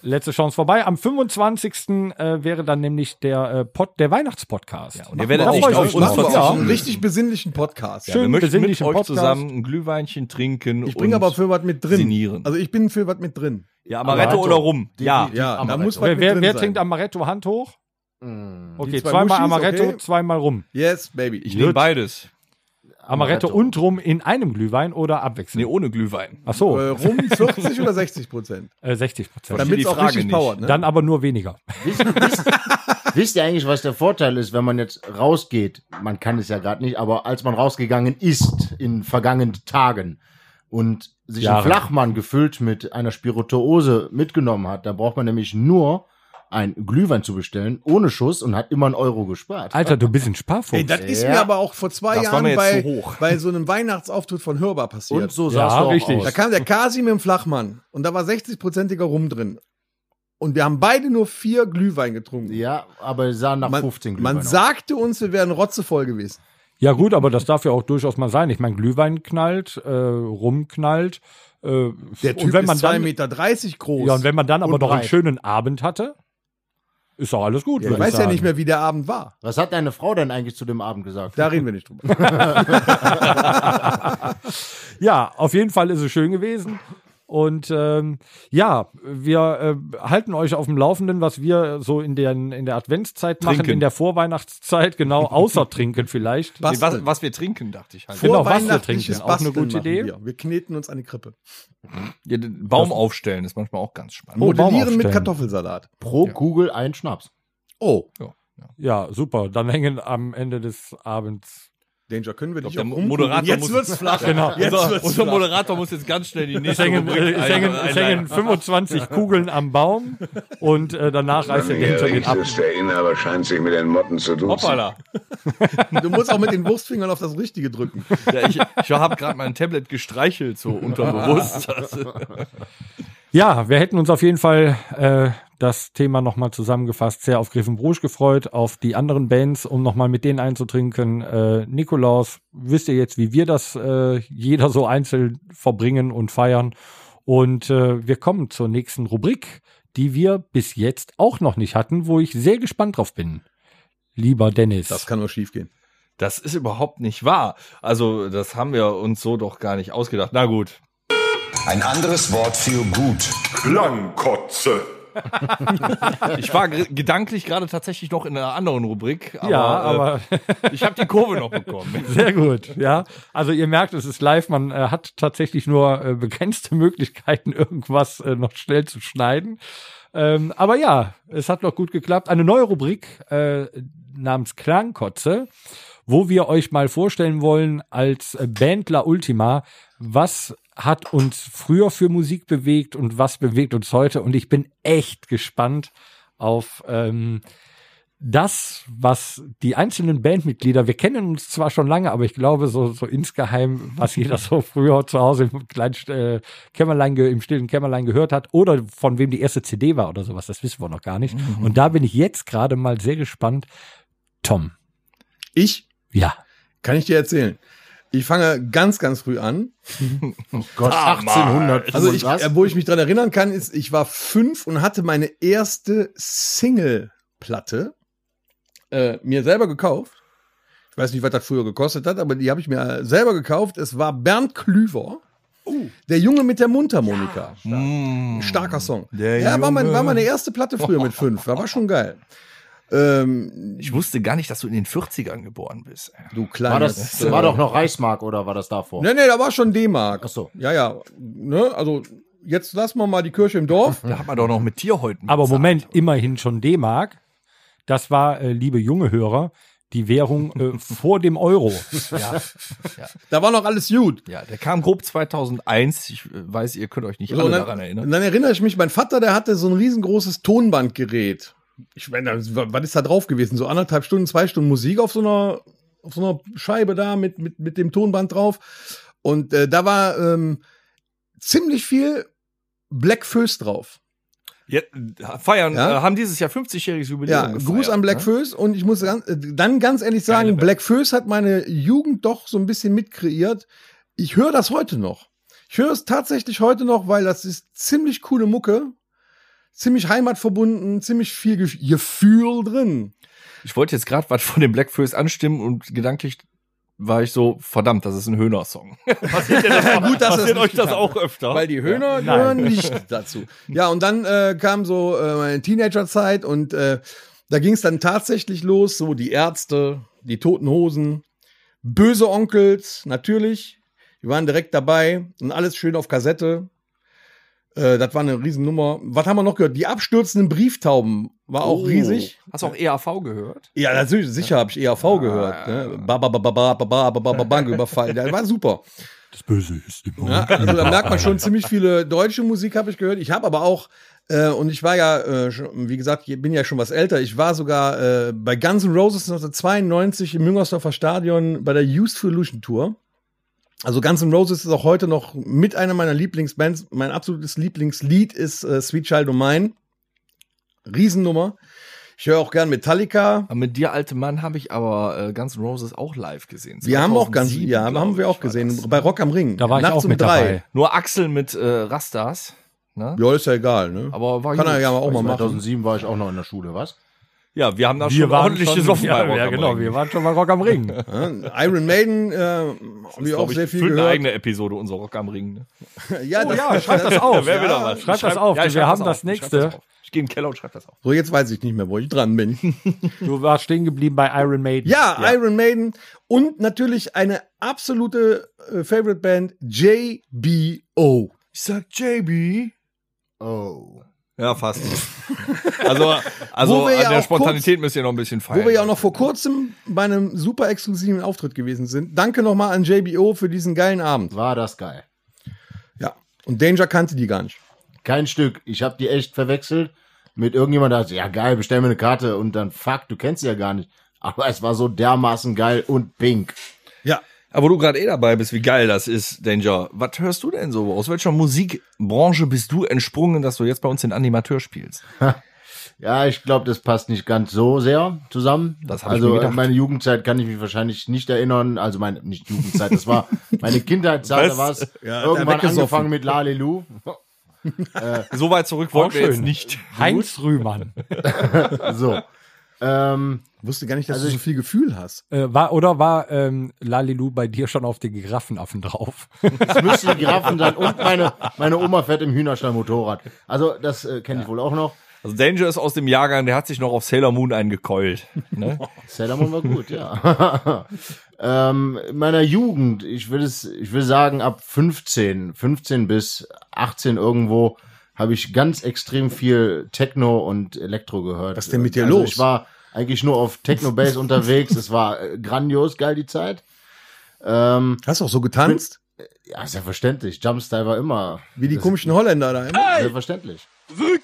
Letzte Chance vorbei. Am 25. Äh, wäre dann nämlich der äh, Pod, der Weihnachtspodcast. Ja, und ihr werdet da nicht auf uns wir verzichten. auch Ja. einen richtig besinnlichen Podcast. Ja, wir schön möchten mit euch Podcast. zusammen ein Glühweinchen trinken. Ich bringe und- aber für was mit drin. sinnieren. Also ich bin für was mit drin. Ja, Amaretto Amaretto. oder rum. Ja. Ja, da Amaretto. muss was Wer, mit wer, drin wer sein. trinkt Amaretto Hand hoch? Mm. Okay, zwei zweimal Muschis, Amaretto, okay. zweimal rum. Yes, baby. Ich nehme beides. Amaretto, Amaretto. und rum in einem Glühwein oder Nee, abwechselnd? ohne Glühwein. Ach so, Äh, rum 40 oder 60 Prozent. äh, 60 Prozent. Damit die es auch Frage richtig nicht. powert. Ne? Dann aber nur weniger. Wisst, wisst, wisst ihr eigentlich, was der Vorteil ist, wenn man jetzt rausgeht? Man kann es ja gerade nicht, aber als man rausgegangen ist in vergangenen Tagen und sich Jahre. einen Flachmann gefüllt mit einer Spirituose mitgenommen hat, da braucht man nämlich nur ein Glühwein zu bestellen, ohne Schuss und hat immer einen Euro gespart. Alter, du bist ein Sparfuchs. Ey, das ist Ja. mir aber auch vor zwei Das Jahren bei, bei so einem Weihnachtsauftritt von Hörbar passiert. und so Ja, sah's doch auch richtig. aus. Da kam der Kasi mit dem Flachmann und da war 60-prozentiger Rum drin. Und wir haben beide nur vier Glühwein getrunken. Ja, aber es sah nach man, 15 man Glühwein aus. sagte uns, wir wären rotzevoll gewesen. Ja gut, aber das darf ja auch durchaus mal sein. Ich meine, Glühwein knallt, äh, Rum knallt. Äh, Der Typ und wenn man ist 2,30 dann, Meter groß. Ja, und wenn man dann aber noch einen schönen Abend hatte, ist doch alles gut. Ja, ich weiß ja sagen. nicht mehr, wie der Abend war. Was hat deine Frau denn eigentlich zu dem Abend gesagt? Da reden wir nicht drüber. Ja, auf jeden Fall ist es schön gewesen. Und ähm, ja, wir äh, halten euch auf dem Laufenden, was wir so in der, in der Adventszeit machen, Trinken. in der Vorweihnachtszeit, genau, außer trinken vielleicht. Nee, was, was wir trinken, dachte ich halt. Genau, Bastel Vorweihnachtliches trinken, auch eine gute machen Idee. Wir. wir kneten uns eine Krippe. Ja, den Baum aufstellen ist manchmal auch ganz spannend. Oh, Modellieren mit. Kartoffelsalat. Pro Kugel ein Schnaps. Oh, Ja, super. Dann hängen am Ende des Abends. Danger, können wir dich der auch umkugeln? Moderator Jetzt muss- wird's flach. Genau. Jetzt unser, wird's unser flach. Moderator muss jetzt ganz schnell die nächste hängen, es hängen, es hängen einleiten. 25 Kugeln am Baum und äh, danach reißt der Danger den ab. der Inhaber scheint sich mit den Motten zu duzen. Hoppala. Du musst auch mit den Wurstfingern auf das Richtige drücken. Ja, ich ich habe gerade mein Tablet gestreichelt, so unterbewusst. Ja, wir hätten uns auf jeden Fall äh, das Thema nochmal zusammengefasst sehr auf Griffen Brusch gefreut, auf die anderen Bands, um nochmal mit denen einzutrinken. Äh, Nikolaus, wisst ihr jetzt, wie wir das äh, jeder so einzeln verbringen und feiern. Und äh, wir kommen zur nächsten Rubrik, die wir bis jetzt auch noch nicht hatten, wo ich sehr gespannt drauf bin. Lieber Dennis. Das kann nur schief gehen. das ist überhaupt nicht wahr. Also, das haben wir uns so doch gar nicht ausgedacht. Na gut. Ein anderes Wort für gut. Klangkotze. Ich war ge- gedanklich gerade tatsächlich noch in einer anderen Rubrik. Aber, ja, aber Äh, ich habe die Kurve noch bekommen. Sehr gut, ja. Also ihr merkt, es ist live, man äh, hat tatsächlich nur äh, begrenzte Möglichkeiten, irgendwas äh, noch schnell zu schneiden. Ähm, aber ja, es hat noch gut geklappt. Eine neue Rubrik äh, namens Klangkotze, wo wir euch mal vorstellen wollen als äh, Band La Ultima, was hat uns früher für Musik bewegt und was bewegt uns heute. Und ich bin echt gespannt auf ähm, das, was die einzelnen Bandmitglieder, wir kennen uns zwar schon lange, aber ich glaube so, so insgeheim, was jeder so früher zu Hause im kleinen äh, Kämmerlein, im stillen Kämmerlein gehört hat oder von wem die erste CD war oder sowas, das wissen wir noch gar nicht. Und da bin ich jetzt gerade mal sehr gespannt. Tom, Ich ja, kann ich dir erzählen. Ich fange ganz, ganz früh an. Gott, 1800. Also ich, äh, wo ich mich dran erinnern kann, ist, ich war fünf und hatte meine erste Single-Platte äh, mir selber gekauft. Ich weiß nicht, was das früher gekostet hat, aber die habe ich mir selber gekauft. Es war Bernd Klüver. Der Junge mit der Mundharmonika. Starker Song. Der ja, war, mein, war meine erste Platte früher mit fünf. War, war schon geil. Ähm, Ich wusste gar nicht, dass du in den 40ern geboren bist. du war kleines. das war doch noch Reichsmark oder war das davor? Nee, nee, da war schon D-Mark. Ach so. Ja, ja. Ne, also, jetzt lassen wir mal die Kirche im Dorf. Da hat man doch noch mit Tierhäuten aber bezahlt. Moment, immerhin schon D-Mark. Das war, äh, liebe junge Hörer, die Währung äh, vor dem Euro. Ja, Da war noch alles gut. ja, der kam grob 2001. Ich äh, weiß, ihr könnt euch nicht So, alle dann, daran erinnern. und dann erinnere ich mich, mein Vater, der hatte so ein riesengroßes Tonbandgerät. Ich meine, was ist da drauf gewesen? So anderthalb Stunden, zwei Stunden Musik auf so einer, auf so einer Scheibe da mit, mit, mit dem Tonband drauf. Und äh, da war ähm, ziemlich viel Black Föß drauf. Ja, feiern, Ja? äh, haben dieses Jahr 50-jähriges Jubiläum Ja, gefeiert. Gruß an Black ne? Föß. Und ich muss ganz, äh, dann ganz ehrlich sagen. Black Föß hat meine Jugend doch so ein bisschen mitkreiert. Ich höre das heute noch. Ich höre es tatsächlich heute noch, weil das ist ziemlich coole Mucke. Ziemlich heimatverbunden, ziemlich viel Ge Gefühl drin. Ich wollte jetzt gerade was von dem Black Föß anstimmen und gedanklich war ich so, verdammt, das ist ein Höhner-Song. Passiert, dir das Gut, dass passiert das euch das auch öfter? Weil die Höhner Nein. gehören nicht dazu. Ja, und dann äh, kam so äh, meine Teenagerzeit und äh, da ging es dann tatsächlich los, so die Ärzte, die Toten Hosen, böse Onkels, natürlich. Die waren direkt dabei und alles schön auf Kassette. Äh, das war eine Riesennummer. Was haben wir noch gehört? Die abstürzenden Brieftauben war auch Oh. riesig. Hast du auch EAV gehört? Ja, natürlich, sicher habe ich EAV gehört. Ne? Ba, ba, ba, ba, ba, ba, ba, ba, ba, ba, Banküberfall. Der war super. Das Böse ist immer. Ja, also da merkt man schon ziemlich viele deutsche Musik, habe ich gehört. Ich habe aber auch, äh, und ich war ja, äh, schon, wie gesagt, ich bin ja schon was älter. Ich war sogar äh, bei Guns N' Roses 1992 im Müngersdorfer Stadion bei der Youth Illusion Tour. Also Guns N' Roses ist auch heute noch mit einer meiner Lieblingsbands. Mein absolutes Lieblingslied ist äh, Sweet Child O' Mine. Riesennummer. Ich höre auch gern Metallica. Aber mit dir, alte Mann, habe ich aber äh, Guns N' Roses auch live gesehen. Wir haben auch ganz, 2007, ja, haben wir auch gesehen. Bei Rock am Ring. Da war ich Nachts auch um mit drei. dabei. Nur Axel mit äh, Rastas. Ne? Ja, ist ja egal, ne? Aber war Kann gut. er ja auch mal machen. 2007 war ich auch noch in der Schule, was? Ja, wir haben da Wir schon waren ordentlich schon, gesoffen ja, bei Rock ja, am genau, Ring. wir waren schon bei Rock am Ring. Ja, Iron Maiden äh, haben wir Das auch sehr ich, viel füllt eine gehört. eigene Episode, unser Rock am Ring. Ne? ja, Oh ja, schreib das auf. Wer will ja, was? Schreib das auf. Ja, wir haben das nächste. Ich gehe in den Keller und schreib das auf. So, jetzt weiß ich nicht mehr, wo ich dran bin. Du warst stehen geblieben bei Iron Maiden. Ja, Iron Maiden und natürlich eine absolute äh, Favorite Band, JBO. Ich sag JB. Oh. Ja, fast. also, also an ja der Spontanität müsst ihr noch ein bisschen feiern. Wo wir ja auch noch vor kurzem bei einem super exklusiven Auftritt gewesen sind. Danke nochmal an JBO für diesen geilen Abend. War das geil. Ja. Und Danger kannte die gar nicht. Kein Stück. Ich habe die echt verwechselt mit irgendjemand, der sagt, ja geil, bestell mir eine Karte und dann fuck, du kennst sie ja gar nicht. Aber es war so dermaßen geil und pink. Ja. Aber wo du gerade eh dabei bist, wie geil das ist, Danger. Was hörst du denn so? Aus welcher Musikbranche bist du entsprungen, dass du jetzt bei uns den Animateur spielst? Ja, ich glaube, das passt nicht ganz so sehr zusammen. Das hab ich also mir gedacht. meine Jugendzeit kann ich mich wahrscheinlich nicht erinnern. Also meine nicht Jugendzeit, das war meine Kindheitszeit. da Was? war es Ja, irgendwann angefangen mit Lalelu. So weit zurück wollten wir schön. jetzt nicht. Heinz Rühmann. So. ähm, Wusste gar nicht, dass Also du so viel Gefühl hast. Äh, war, oder war ähm, Lalilu bei dir schon auf den Giraffenaffen drauf? es müssten die Giraffen sein und meine, meine Oma fährt im Hühnerstall Motorrad. Also das äh, kenne ich wohl auch noch. Also Danger ist aus dem Jahrgang, der hat sich noch auf Sailor Moon eingekeult. Ne? Sailor Moon war gut, ja. ähm, in meiner Jugend, ich will es, ich will sagen, ab 15, 15 bis 18 irgendwo, habe ich ganz extrem viel Techno und Elektro gehört. Was ist denn mit dir also los? Ich war eigentlich nur auf Techno-Bass unterwegs. Es war äh, grandios geil die Zeit. Ähm, Hast du auch so getanzt? ja, selbstverständlich. Jumpstyle war immer Wie die komischen Holländer da immer? selbstverständlich.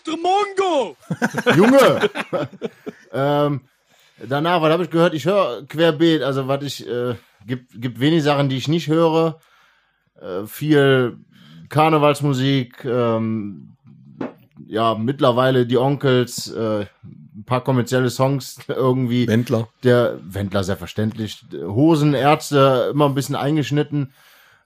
Mongo! Junge! ähm, danach, was habe ich gehört? Ich höre querbeet, also was ich, äh, gibt, gibt wenig Sachen, die ich nicht höre. Äh, viel Karnevalsmusik, ähm, ja, mittlerweile die Onkels, äh, paar kommerzielle Songs irgendwie. Wendler. Der Wendler selbstverständlich. Hosen, Ärzte, immer ein bisschen eingeschnitten.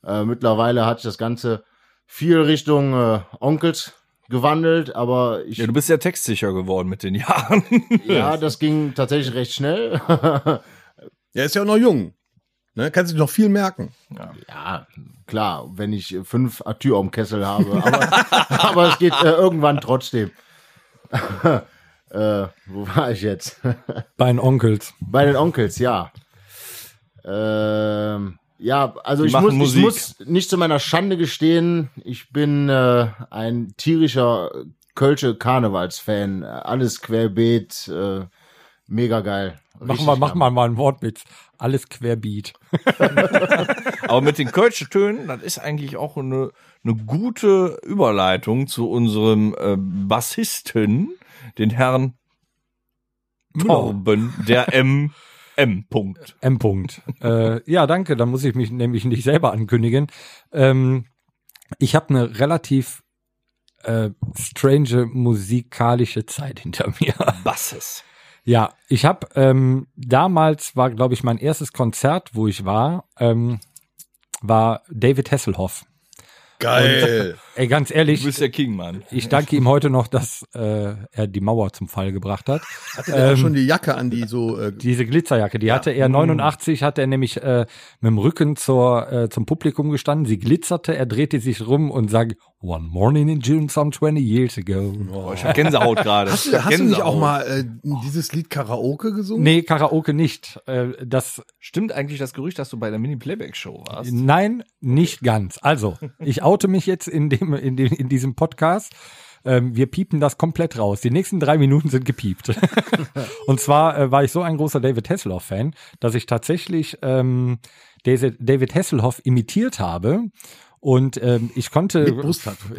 Äh, mittlerweile hat sich das Ganze viel Richtung äh, Onkels gewandelt, aber ich, Ja, du bist ja textsicher geworden mit den Jahren. ja, das ging tatsächlich recht schnell. Er ist ja auch noch jung. Ne? Kannst dich noch viel merken. ja, klar, wenn ich fünf Atür am Kessel habe, aber, aber es geht äh, irgendwann trotzdem. Äh, wo war ich jetzt? Bei den Onkels. Bei den Onkels, ja. Ähm, ja, also ich muss, ich muss nicht zu meiner Schande gestehen, ich bin äh, ein tierischer Kölsche Karnevalsfan. Alles querbeet, äh, mega geil. Machen Richtig wir, machen Hammer. wir mal einen Wortwitz. Alles querbeat. Aber mit den Kölsche Tönen, das ist eigentlich auch eine, eine gute Überleitung zu unserem äh, Bassisten, den Herrn Torben, der M. M. Punkt. M. -Punkt. äh, ja, danke. Dann muss ich mich nämlich nicht selber ankündigen. Ähm, ich habe eine relativ äh, strange musikalische Zeit hinter mir. Basses. Ja, ich habe ähm, damals war, glaube ich, mein erstes Konzert, wo ich war, ähm, war David Hasselhoff. Geil. Ey, ganz Du ehrlich, bist der King, Mann. ich danke ihm heute noch, dass äh, er die Mauer zum Fall gebracht hat. Hatte der auch Ähm, schon die Jacke an, die so. Äh, Diese Glitzerjacke, die hatte er 89, hat er nämlich äh, mit dem Rücken zur, äh, zum Publikum gestanden. Sie glitzerte, er drehte sich rum und sagte, One morning in June some 20 years ago. Oh, ich hab Gänsehaut gerade. hast hast du nicht auch Gänsehaut. mal äh, dieses Lied Karaoke gesungen? Nee, Karaoke nicht. Äh, das, Stimmt eigentlich das Gerücht, dass du bei der Mini-Playback-Show warst? nein, nicht ganz. Also, ich oute mich jetzt in dem, in dem, in diesem Podcast. ähm, wir piepen das komplett raus. Die nächsten drei Minuten sind gepiept. und zwar äh, war ich so ein großer David Hasselhoff-Fan, dass ich tatsächlich ähm, David Hasselhoff imitiert habe. Und ähm, ich konnte,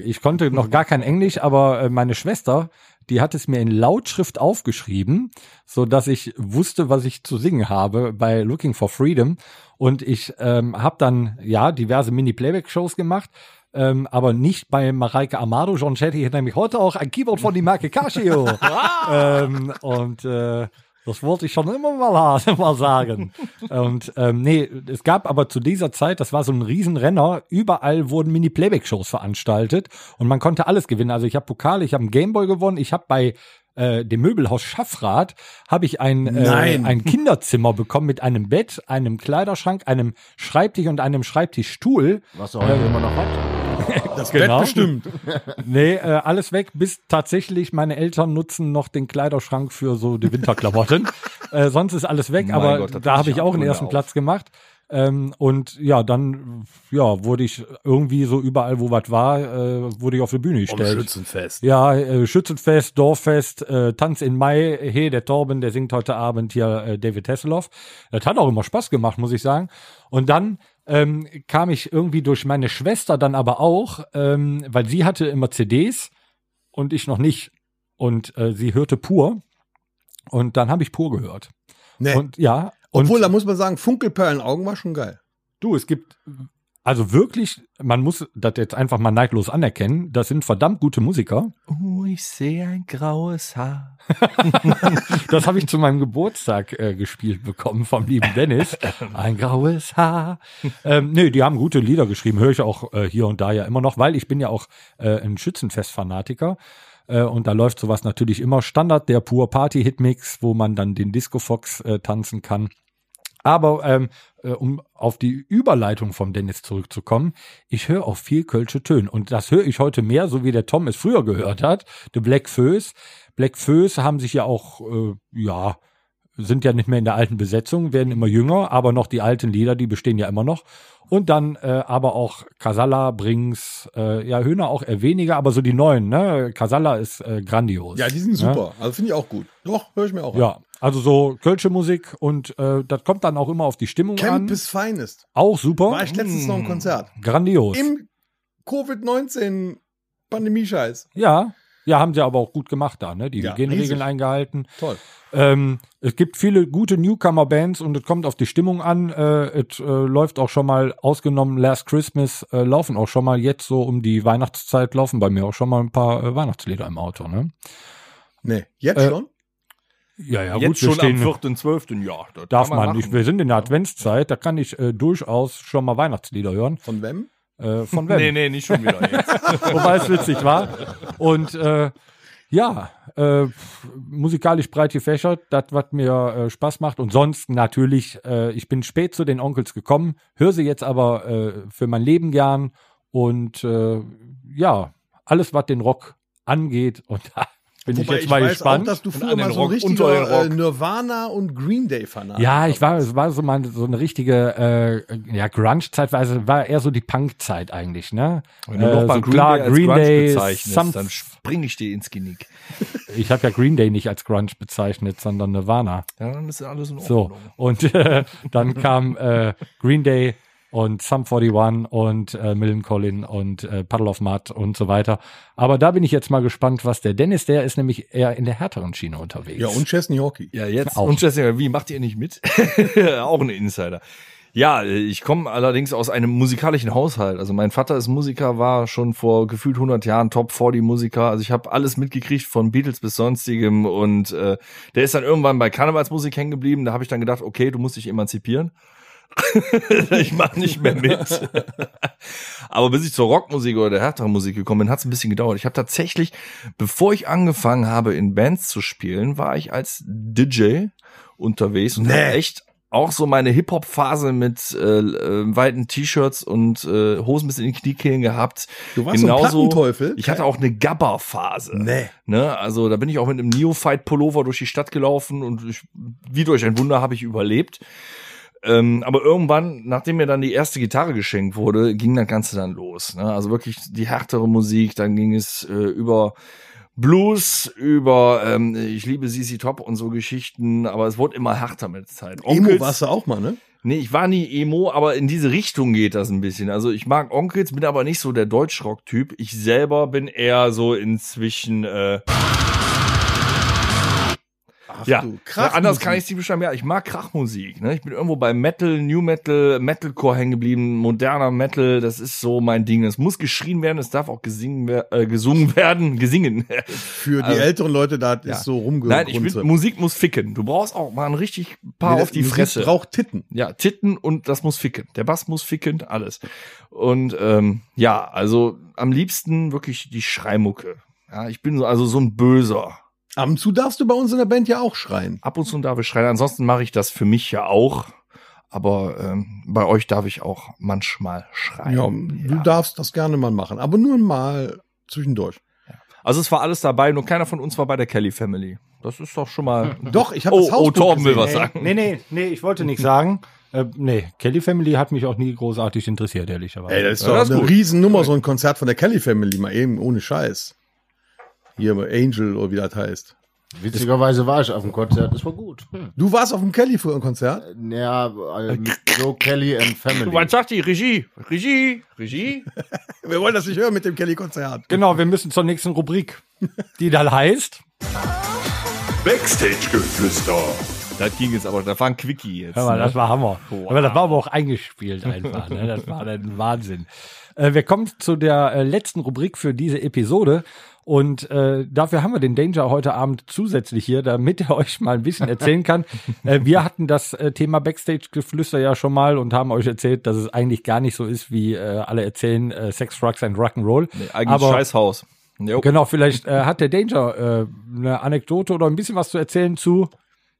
ich konnte noch gar kein Englisch, aber äh, meine Schwester, die hat es mir in Lautschrift aufgeschrieben, so dass ich wusste, was ich zu singen habe bei Looking for Freedom. Und ich ähm, habe dann ja diverse Mini-Playback-Shows gemacht. Ähm, aber nicht bei Mareike Amado. John Chetty hat nämlich heute auch ein Keyboard von die Marke Casio. ähm, und äh, das wollte ich schon immer mal, mal sagen. Und ähm, nee, es gab aber zu dieser Zeit, das war so ein Riesenrenner, überall wurden Mini-Playback-Shows veranstaltet und man konnte alles gewinnen. Also ich habe Pokale, ich habe einen Gameboy gewonnen, ich habe bei äh, dem Möbelhaus Schaffrath habe ich ein, äh, ein Kinderzimmer bekommen mit einem Bett, einem Kleiderschrank, einem Schreibtisch und einem Schreibtischstuhl. Was er heute immer noch hat. Das Genau. Bett bestimmt. Nee, äh, alles weg, bis tatsächlich meine Eltern nutzen noch den Kleiderschrank für so die Winterklamotten. äh, sonst ist alles weg, Mein aber Gott, da habe ich auch den ersten auf. Platz gemacht. Ähm, und ja, dann ja, wurde ich irgendwie so überall, wo was war, äh, wurde ich auf die Bühne gestellt. Schützenfest. Ja, äh, Schützenfest, Dorffest, äh, Tanz in Mai, hey, der Torben, der singt heute Abend hier äh, David Hasselhoff. Das hat auch immer Spaß gemacht, muss ich sagen. Und dann ähm, kam ich irgendwie durch meine Schwester dann aber auch, ähm, weil sie hatte immer CDs und ich noch nicht. Und äh, sie hörte pur. Und dann habe ich pur gehört. Nee. Und ja, und Obwohl, da muss man sagen, Funkelperlenaugen war schon geil. Du, es gibt also wirklich, man muss das jetzt einfach mal neidlos anerkennen, das sind verdammt gute Musiker. Oh, ich sehe ein graues Haar. Das habe ich zu meinem Geburtstag äh, gespielt bekommen vom lieben Dennis. Ein graues Haar. Ähm, nee, die haben gute Lieder geschrieben, höre ich auch äh, hier und da ja immer noch, weil ich bin ja auch äh, ein Schützenfest-Fanatiker. Äh, und da läuft sowas natürlich immer Standard, der pur Party-Hitmix, wo man dann den Disco Fox äh, tanzen kann. Aber ähm, äh, um auf die Überleitung vom Dennis zurückzukommen, ich höre auch viel Kölsche Töne. Und das höre ich heute mehr, so wie der Tom es früher gehört hat. The Black Föß. Black Föß haben sich ja auch, äh, ja, sind ja nicht mehr in der alten Besetzung, werden immer jünger, aber noch die alten Lieder, die bestehen ja immer noch. Und dann äh, aber auch Casalla, Brings, äh, ja, Höhner auch eher weniger, aber so die neuen, ne? Casalla ist äh, grandios. Ja, die sind super. Also finde ich auch gut. Doch, höre ich mir auch Ja, also so Kölsche Musik und äh, das kommt dann auch immer auf die Stimmung an. an. Camp is Finest. Auch super. War ich letztens noch im Konzert. Grandios. Im Covid-19 Pandemie-Scheiß. ja. Ja, haben sie aber auch gut gemacht da, ne? Die Ja, Hygieneregeln eingehalten. Toll. Ähm, es gibt viele gute Newcomer-Bands und es kommt auf die Stimmung an. Äh, es äh, läuft auch schon mal, ausgenommen Last Christmas, äh, laufen auch schon mal jetzt so um die Weihnachtszeit, laufen bei mir auch schon mal ein paar äh, Weihnachtslieder im Auto, ne? Nee, jetzt Äh, schon? Ja, ja, Jetzt wir schon am stehen- 4.12. Ja, das Darf man machen. nicht. Wir sind in der Adventszeit, da kann ich äh, durchaus schon mal Weihnachtslieder hören. Von wem? Äh, von wem? Nee, nee, nicht schon wieder jetzt. Wobei es witzig war. Und äh, ja, äh, musikalisch breit gefächert, das, was mir äh, Spaß macht. Und sonst natürlich, äh, ich bin spät zu den Onkels gekommen, höre sie jetzt aber äh, für mein Leben gern. Und äh, ja, alles, was den Rock angeht. Und bin ich Wobei jetzt mal weiß gespannt. auch, dass du früher mal so ein richtiger äh, Nirvana und Green Day Fanat. Ja, ich war, es war so mal so eine richtige, äh, ja, Grunge-Zeitweise, war eher so die Punk-Zeit eigentlich, ne? Wenn du Äh, mal so Green klar, Day als Green Grunge Day, bezeichnest, dann spring ich dir ins Genick. Ich habe ja Green Day nicht als Grunge bezeichnet, sondern Nirvana. Ja, dann ist ja alles in Ordnung. So, und äh, dann kam äh, Green Day und Sum 41 und äh, Millencolin und äh, Puddle of Mud und so weiter. Aber da bin ich jetzt mal gespannt, was der Dennis, der ist nämlich eher in der härteren Schiene unterwegs. Ja, und Chesney Hockey. Ja, jetzt. Auch. Und Jessica, wie macht ihr nicht mit? auch ein Insider. Ja, ich komme allerdings aus einem musikalischen Haushalt. Also mein Vater ist Musiker, war schon vor gefühlt 100 Jahren Top 40 Musiker. Also ich habe alles mitgekriegt von Beatles bis sonstigem und äh, der ist dann irgendwann bei Karnevalsmusik hängen geblieben. Da habe ich dann gedacht, okay, du musst dich emanzipieren. ich mache nicht mehr mit. Aber bis ich zur Rockmusik oder der härteren Musik gekommen bin, hat es ein bisschen gedauert. Ich habe tatsächlich, bevor ich angefangen habe, in Bands zu spielen, war ich als DJ unterwegs und Nee. echt auch so meine Hip-Hop-Phase mit äh, äh, weiten T-Shirts und äh, Hosen bis in die Kniekehlen gehabt. Du warst so ein Plattenteufel? Ich hatte auch eine Gabba-Phase. Nee. Ne? Also da bin ich auch mit einem Neophyte-Pullover durch die Stadt gelaufen und ich, wie durch ein Wunder habe ich überlebt. Ähm, aber irgendwann, nachdem mir dann die erste Gitarre geschenkt wurde, ging das Ganze dann los. Ne? Also wirklich die härtere Musik, dann ging es äh, über Blues, über ähm, ich liebe ZZ Top und so Geschichten, aber es wurde immer härter mit der Zeit. Emo Onkels- warst du auch mal, ne? Nee, ich war nie Emo, aber in diese Richtung geht das ein bisschen. Also ich mag Onkels, bin aber nicht so der Deutschrock-Typ. Ich selber bin eher so inzwischen äh, Ach ja, du, anders kann ich es nicht beschreiben. Ja, ich mag Krachmusik. Ne? Ich bin irgendwo bei Metal, New Metal, Metalcore hängen geblieben, moderner Metal. Das ist so mein Ding. Es muss geschrien werden, es darf auch gesingen, äh, gesungen werden, gesingen. Für die Also, älteren Leute, da ja. ist so Nein, rumgegrunzt. ich finde, Musik muss ficken. Du brauchst auch mal ein richtig paar auf die Fresse. braucht Titten. Ja, Titten und das muss ficken. Der Bass muss ficken, alles. Und ähm, ja, also am liebsten wirklich die Schreimucke. Ja, ich bin so, also so ein Böser. Ab und zu darfst du bei uns in der Band ja auch schreien. Ab und zu darf ich schreien. Ansonsten mache ich das für mich ja auch. Aber ähm, bei euch darf ich auch manchmal schreien. Ja, du darfst das gerne mal machen, aber nur mal zwischendurch. Also es war alles dabei, nur keiner von uns war bei der Kelly Family. Das ist doch schon mal. Doch, ich habe Oh, das Haus oh, Torben will was Nee, sagen. nee, nee, nee, ich wollte nichts sagen. Äh, nee, Kelly Family hat mich auch nie großartig interessiert, ehrlicherweise. Ey, das ist Ja, doch das ist eine gut. Riesennummer, so ein Konzert von der Kelly Family, mal eben, ohne Scheiß. Hier Angel oder wie das heißt. Witzigerweise war ich auf dem Konzert, das war gut. Hm. Du warst auf dem Kelly-Konzert? Ja, äh, mit Joe Kelly and Family. Man sagt die Regie, Regie, Regie. Wir wollen das nicht hören mit dem Kelly-Konzert. Genau, wir müssen zur nächsten Rubrik, die dann heißt. Backstage-Geflüster. Das ging jetzt aber, da war ein Quickie jetzt. Hör mal, ne? das war Hammer. Wow. Aber das war aber auch eingespielt einfach. Ne? Das war ein Wahnsinn. Äh, wir kommen zu der äh, letzten Rubrik für diese Episode. Und äh, dafür haben wir den Danger heute Abend zusätzlich hier, damit er euch mal ein bisschen erzählen kann. äh, wir hatten das äh, Thema Backstage-Geflüster ja schon mal und haben euch erzählt, dass es eigentlich gar nicht so ist, wie äh, alle erzählen, äh, Sex, Drugs and Rock'n'Roll. Nee, eigentlich Scheißhaus. Jo. Genau, vielleicht äh, hat der Danger äh, eine Anekdote oder ein bisschen was zu erzählen zu.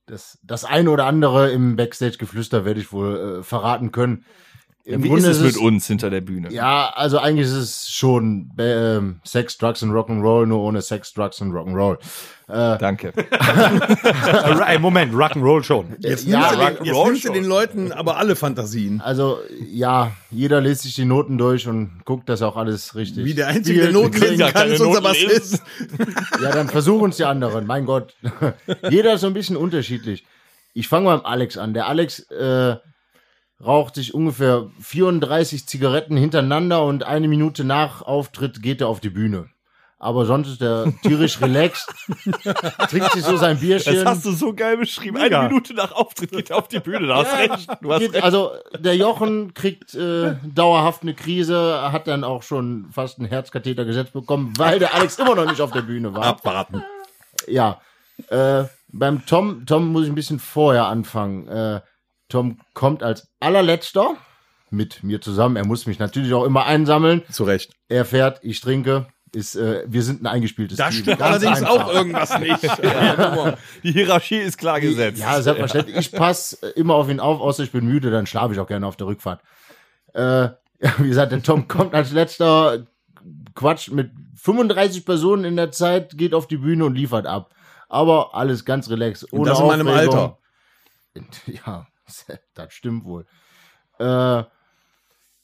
Das, das eine oder andere im Backstage-Geflüster werde ich wohl äh, verraten können. Im Wie ist es mit uns hinter der Bühne? Ja, also eigentlich ist es schon ähm, Sex, Drugs und Rock'n'Roll, nur ohne Sex, Drugs und Rock'n'Roll. Äh, Danke. Äh, Moment, Rock'n'Roll schon. Jetzt Ja, nimmst, du, den, Rock'n'Roll jetzt nimmst du den Leuten aber alle Fantasien. Also ja, jeder liest sich die Noten durch und guckt, dass auch alles richtig. Wie der Einzige, der. Noten lesen ja kann, keine ist unser Bassist. Ja, dann versuchen es die anderen. Mein Gott. Jeder ist so ein bisschen unterschiedlich. Ich fange mal mit Alex an. Der Alex äh, raucht sich ungefähr 34 Zigaretten hintereinander und eine Minute nach Auftritt geht er auf die Bühne. Aber sonst ist er tierisch relaxed, trinkt sich so sein Bierchen. Das hast du so geil beschrieben. Mega. Eine Minute nach Auftritt geht er auf die Bühne. Da hast Ja, recht. Du hast geht, recht. also der Jochen kriegt äh, dauerhaft eine Krise, hat dann auch schon fast einen Herzkatheter gesetzt bekommen, weil der Alex immer noch nicht auf der Bühne war. Abwarten. Ja, äh, beim Tom, Tom muss ich ein bisschen vorher anfangen. Äh, Tom kommt als allerletzter mit mir zusammen. Er muss mich natürlich auch immer einsammeln. Zu Recht. Er fährt, ich trinke. Ist, äh, wir sind ein eingespieltes Da Team. stimmt Ganz allerdings einfach. auch irgendwas nicht. Die Hierarchie ist klar gesetzt. Ja, selbstverständlich. Ich passe immer auf ihn auf, außer ich bin müde, dann schlafe ich auch gerne auf der Rückfahrt. Äh, ja, wie gesagt, der Tom kommt als letzter, quatscht mit 35 Personen in der Zeit, geht auf die Bühne und liefert ab. Aber alles ganz relaxed. Ohne das in meinem Aufregung. Alter. Ja, das stimmt wohl. Äh,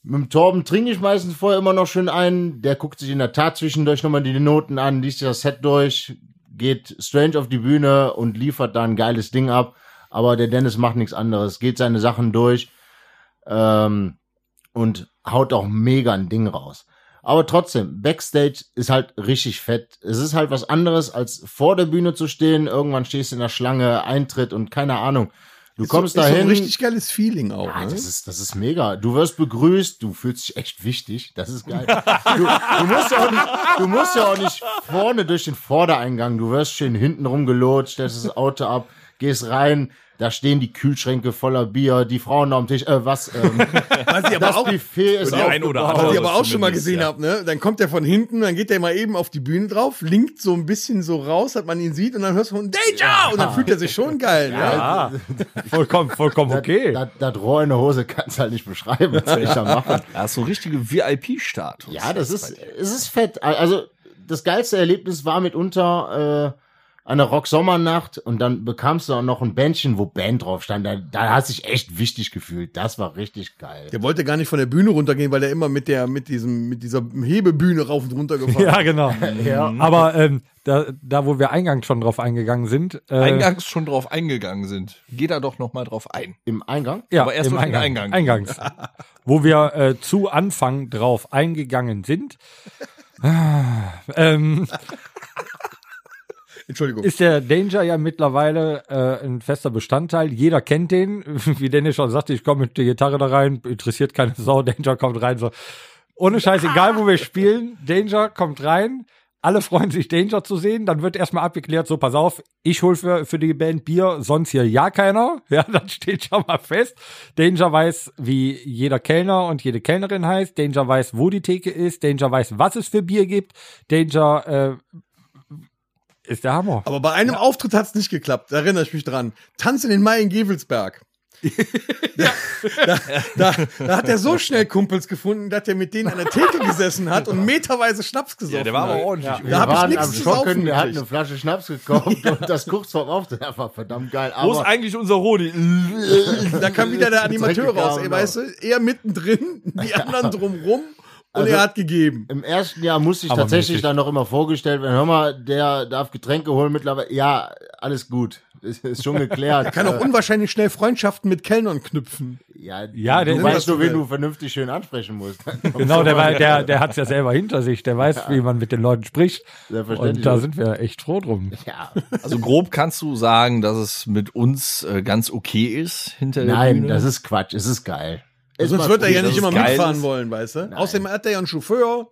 mit dem Torben trinke ich meistens vorher immer noch schön ein. Der guckt sich in der Tat zwischendurch nochmal die Noten an, liest sich das Set durch, geht strange auf die Bühne und liefert da ein geiles Ding ab. Aber der Dennis macht nichts anderes, geht seine Sachen durch ähm, und haut auch mega ein Ding raus. Aber trotzdem, Backstage ist halt richtig fett. Es ist halt was anderes, als vor der Bühne zu stehen. Irgendwann stehst du in der Schlange, Eintritt und keine Ahnung. Du kommst ist so dahin. ein richtig geiles Feeling auch. Ja, ne? das ist, das ist mega. Du wirst begrüßt, du fühlst dich echt wichtig. Das ist geil. Du, du, musst, ja auch nicht, du musst ja auch nicht vorne durch den Vordereingang. Du wirst schön hinten rumgelotscht, stellst das Auto ab, gehst rein. Da stehen die Kühlschränke voller Bier, die Frauen am Tisch, äh, was, ähm, Was ich aber das auch, Buffet ist die ein oder was ich aber auch schon mal gesehen ja. habe, ne? Dann kommt er von hinten, dann geht er mal eben auf die Bühne drauf, linkt so ein bisschen so raus, dass man ihn sieht und dann hörst du von Danger! Und dann fühlt er sich schon geil, ne? Ah, vollkommen, vollkommen okay. Das, das in der Hose kannst du halt nicht beschreiben. Was soll ich da machen? Da hast du richtige VIP-Status. Ja, das ist, es ist fett. Also, das geilste Erlebnis war mitunter, äh, an der Rock-Sommernacht und dann bekamst du auch noch ein Bändchen, wo Band drauf stand. Da, da hast du dich echt wichtig gefühlt. Das war richtig geil. Der wollte gar nicht von der Bühne runtergehen, weil er immer mit der, mit diesem, mit dieser Hebebühne rauf und runter gefahren Ja, genau. Ja. Aber ähm, da, da, wo wir eingangs schon drauf eingegangen sind, äh, Eingangs schon drauf eingegangen sind. Geh da doch noch mal drauf ein. Im Eingang? ja, aber erst im Eingang, Eingang. Eingangs, wo wir äh, zu Anfang drauf eingegangen sind, ah, ähm, Entschuldigung. ist der Danger ja mittlerweile äh, ein fester Bestandteil. Jeder kennt den. Wie Dennis schon sagte, ich komme mit der Gitarre da rein, interessiert keine Sau, Danger kommt rein. So. Ohne Scheiß, egal wo wir spielen, Danger kommt rein. Alle freuen sich, Danger zu sehen. Dann wird erstmal abgeklärt, so pass auf, ich hol für, für die Band Bier, sonst hier ja keiner. Ja, das steht schon mal fest. Danger weiß, wie jeder Kellner und jede Kellnerin heißt. Danger weiß, wo die Theke ist. Danger weiß, was es für Bier gibt. Danger äh, ist der Hammer. Aber bei einem Auftritt hat's nicht geklappt, da erinnere ich mich dran. Tanz in den Mai in Gevelsberg. da, da, da, da hat er so schnell Kumpels gefunden, dass er mit denen an der Theke gesessen hat und meterweise Schnaps gesoffen Ja, der war aber hat. ordentlich. Wir Da hab ich nichts am zu Schocken, saufen wir hatten gekriegt. eine Flasche Schnaps gekauft und das kurz vorm Auftritt. Das war verdammt geil. Wo ist eigentlich unser Rodi? Da kam wieder der Animateur raus, ey, weißt du? Er mittendrin, die anderen drumrum und Also- er hat gegeben. im ersten Jahr musste ich Aber tatsächlich mäßig. dann noch immer vorgestellt werden, hör mal, der darf Getränke holen mittlerweile. Ja, alles gut. Ist, ist schon geklärt. Kann auch unwahrscheinlich schnell Freundschaften mit Kellnern knüpfen. ja, Ja, der- du weißt das nur, wen will. du vernünftig schön ansprechen musst. Genau, der, war, der, der hat's ja selber hinter sich. Der weiß, wie man mit den Leuten spricht. Selbstverständlich. Und da sind wir echt froh drum. Ja, Also grob kannst du sagen, dass es mit uns äh, ganz okay ist hinter der nein, Bühne. das ist Quatsch. Es ist geil. Es Sonst wird er ja nicht immer mitfahren ist. wollen, weißt du? Außerdem hat er ja einen Chauffeur,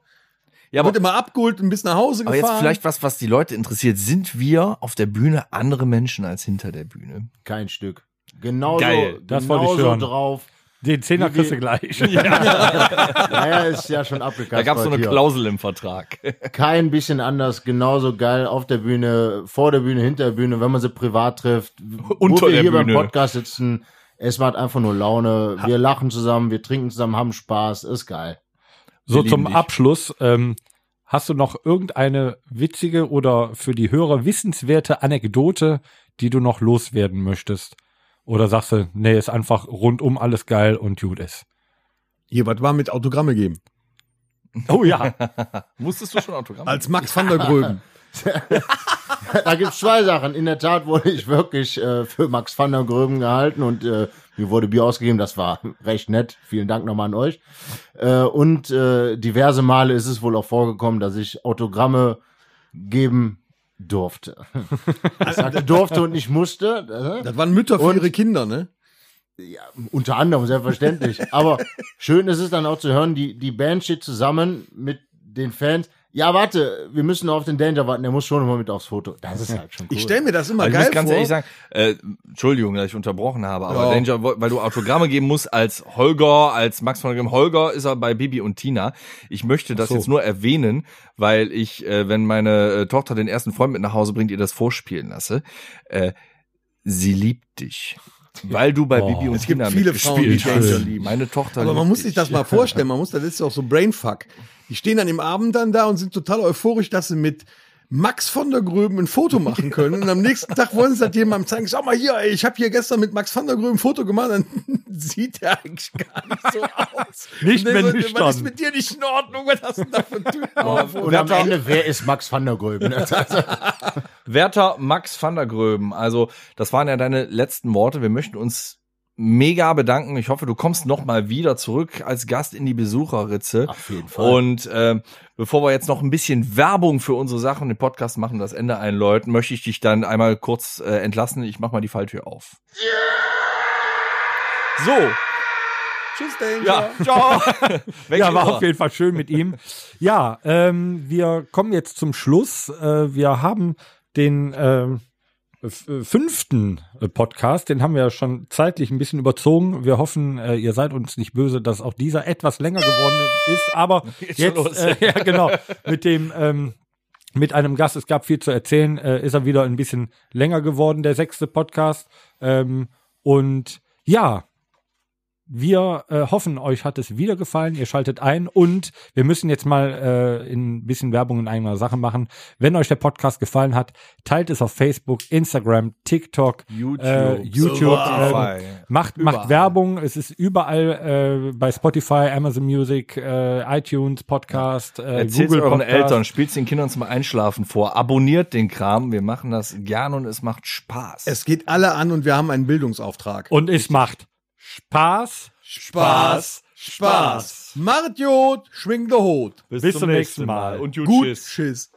ja, aber, wird immer abgeholt und bis nach Hause aber gefahren. jetzt vielleicht was, was die Leute interessiert. Sind wir auf der Bühne andere Menschen als hinter der Bühne? Kein Stück. Genauso, Geil, das wollte ich genauso hören. drauf. Den Zehner kriegst du gleich. Naja, ist ja schon abgekackt. Da gab es so eine Klausel im Vertrag. Kein bisschen anders, genauso geil auf der Bühne, vor der Bühne, hinter der Bühne, wenn man sie privat trifft. Unter wo wir der hier Bühne. beim Podcast sitzen, es macht einfach nur Laune. Wir lachen zusammen, wir trinken zusammen, haben Spaß, ist geil. So zum dich. Abschluss. Ähm, hast du noch irgendeine witzige oder für die Hörer wissenswerte Anekdote, die du noch loswerden möchtest? Oder sagst du, nee, ist einfach rundum alles geil und gut ist? Hier, was war mit Autogramme geben? Oh ja. Musstest du schon Autogramm? Als Max van der Gröben. Da gibt's zwei Sachen. In der Tat wurde ich wirklich äh, für Max van der Gröben gehalten und äh, mir wurde Bier ausgegeben. Das war recht nett. Vielen Dank nochmal an euch. Äh, und äh, diverse Male ist es wohl auch vorgekommen, dass ich Autogramme geben durfte. Ich sagte durfte und nicht musste. Äh, Das waren Mütter für Und- ihre Kinder, ne? Unter anderem, selbstverständlich. Aber schön ist es dann auch zu hören, die, die Band steht zusammen mit den Fans. Ja, warte, wir müssen noch auf den Danger warten, der muss schon mal mit aufs Foto. Das ist halt schon cool. Ich stelle mir das immer Also ich geil muss ganz vor. ehrlich sagen, äh, Entschuldigung, dass ich unterbrochen habe, aber Ja. Danger, weil du Autogramme geben musst als Holger, als Max von der Grimm. Holger ist er bei Bibi und Tina. Ich möchte das so. jetzt nur erwähnen, weil ich, äh, wenn meine äh, Tochter den ersten Freund mit nach Hause bringt, ihr das vorspielen lasse. Äh, sie liebt dich. Weil du bei Oh. Bibi und Es gibt Tina viele Frauen, die mitgespielt Danger hast. lieben. Meine Tochter Aber man liebt muss sich das mal vorstellen. Man muss, das ist ja auch so Brainfuck. Die stehen an dem Abend dann da und sind total euphorisch, dass sie mit Max von der Gröben ein Foto machen können. Und am nächsten Tag wollen sie das jemandem zeigen. Schau mal hier, ey, ich habe hier gestern mit Max von der Gröben ein Foto gemacht. Dann sieht er eigentlich gar nicht so aus. Nicht der so, nüchtern. Was ist mit dir nicht in Ordnung? Was hast du denn da für ein Typ auf? Und am Ende, wer ist Max van der Gröben? Werter Max van der Gröben, also das waren ja deine letzten Worte. Wir möchten uns mega bedanken. Ich hoffe, du kommst noch mal wieder zurück als Gast in die Besucherritze. Auf jeden Fall. Und äh, bevor wir jetzt noch ein bisschen Werbung für unsere Sachen, den Podcast machen, das Ende einläuten, möchte ich dich dann einmal kurz äh, entlassen. Ich mach mal die Falltür auf. So, Tschüss, Danger. ja, ciao. Ja, war auf jeden Fall schön mit ihm. Ja, ähm, wir kommen jetzt zum Schluss. Äh, wir haben den ähm, äh, fünften äh, Podcast, den haben wir ja schon zeitlich ein bisschen überzogen. Wir hoffen, äh, ihr seid uns nicht böse, dass auch dieser etwas länger geworden ist. Aber jetzt, los. äh, ja genau, mit dem ähm, mit einem Gast, es gab viel zu erzählen, äh, ist er wieder ein bisschen länger geworden, der sechste Podcast. Ähm, und ja, wir äh, hoffen, euch hat es wieder gefallen. Ihr schaltet ein und wir müssen jetzt mal äh, ein bisschen Werbung in eigener Sache machen. Wenn euch der Podcast gefallen hat, teilt es auf Facebook, Instagram, TikTok, YouTube, äh, YouTube. Spotify. Äh, macht, macht Werbung. Es ist überall äh, bei Spotify, Amazon Music, äh, iTunes, Podcast, äh, Erzählt Google euren Podcast. Eltern, spielt den Kindern zum Einschlafen vor, abonniert den Kram, wir machen das gern und es macht Spaß. Es geht alle an und wir haben einen Bildungsauftrag. Und es macht Spaß. Spaß, Spaß. Macht Jod, schwingt der Hut. Bis, zum nächsten Mal. Und gut, Gut, tschüss. Schiss.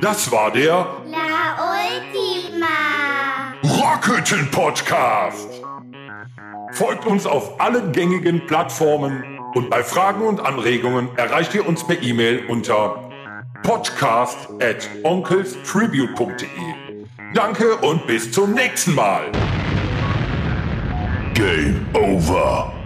Das war der La Ultima. Rockhütten Podcast. Folgt uns auf allen gängigen Plattformen und bei Fragen und Anregungen erreicht ihr uns per E-Mail unter podcast at onkelstribute.de. Danke und bis zum nächsten Mal. Game over.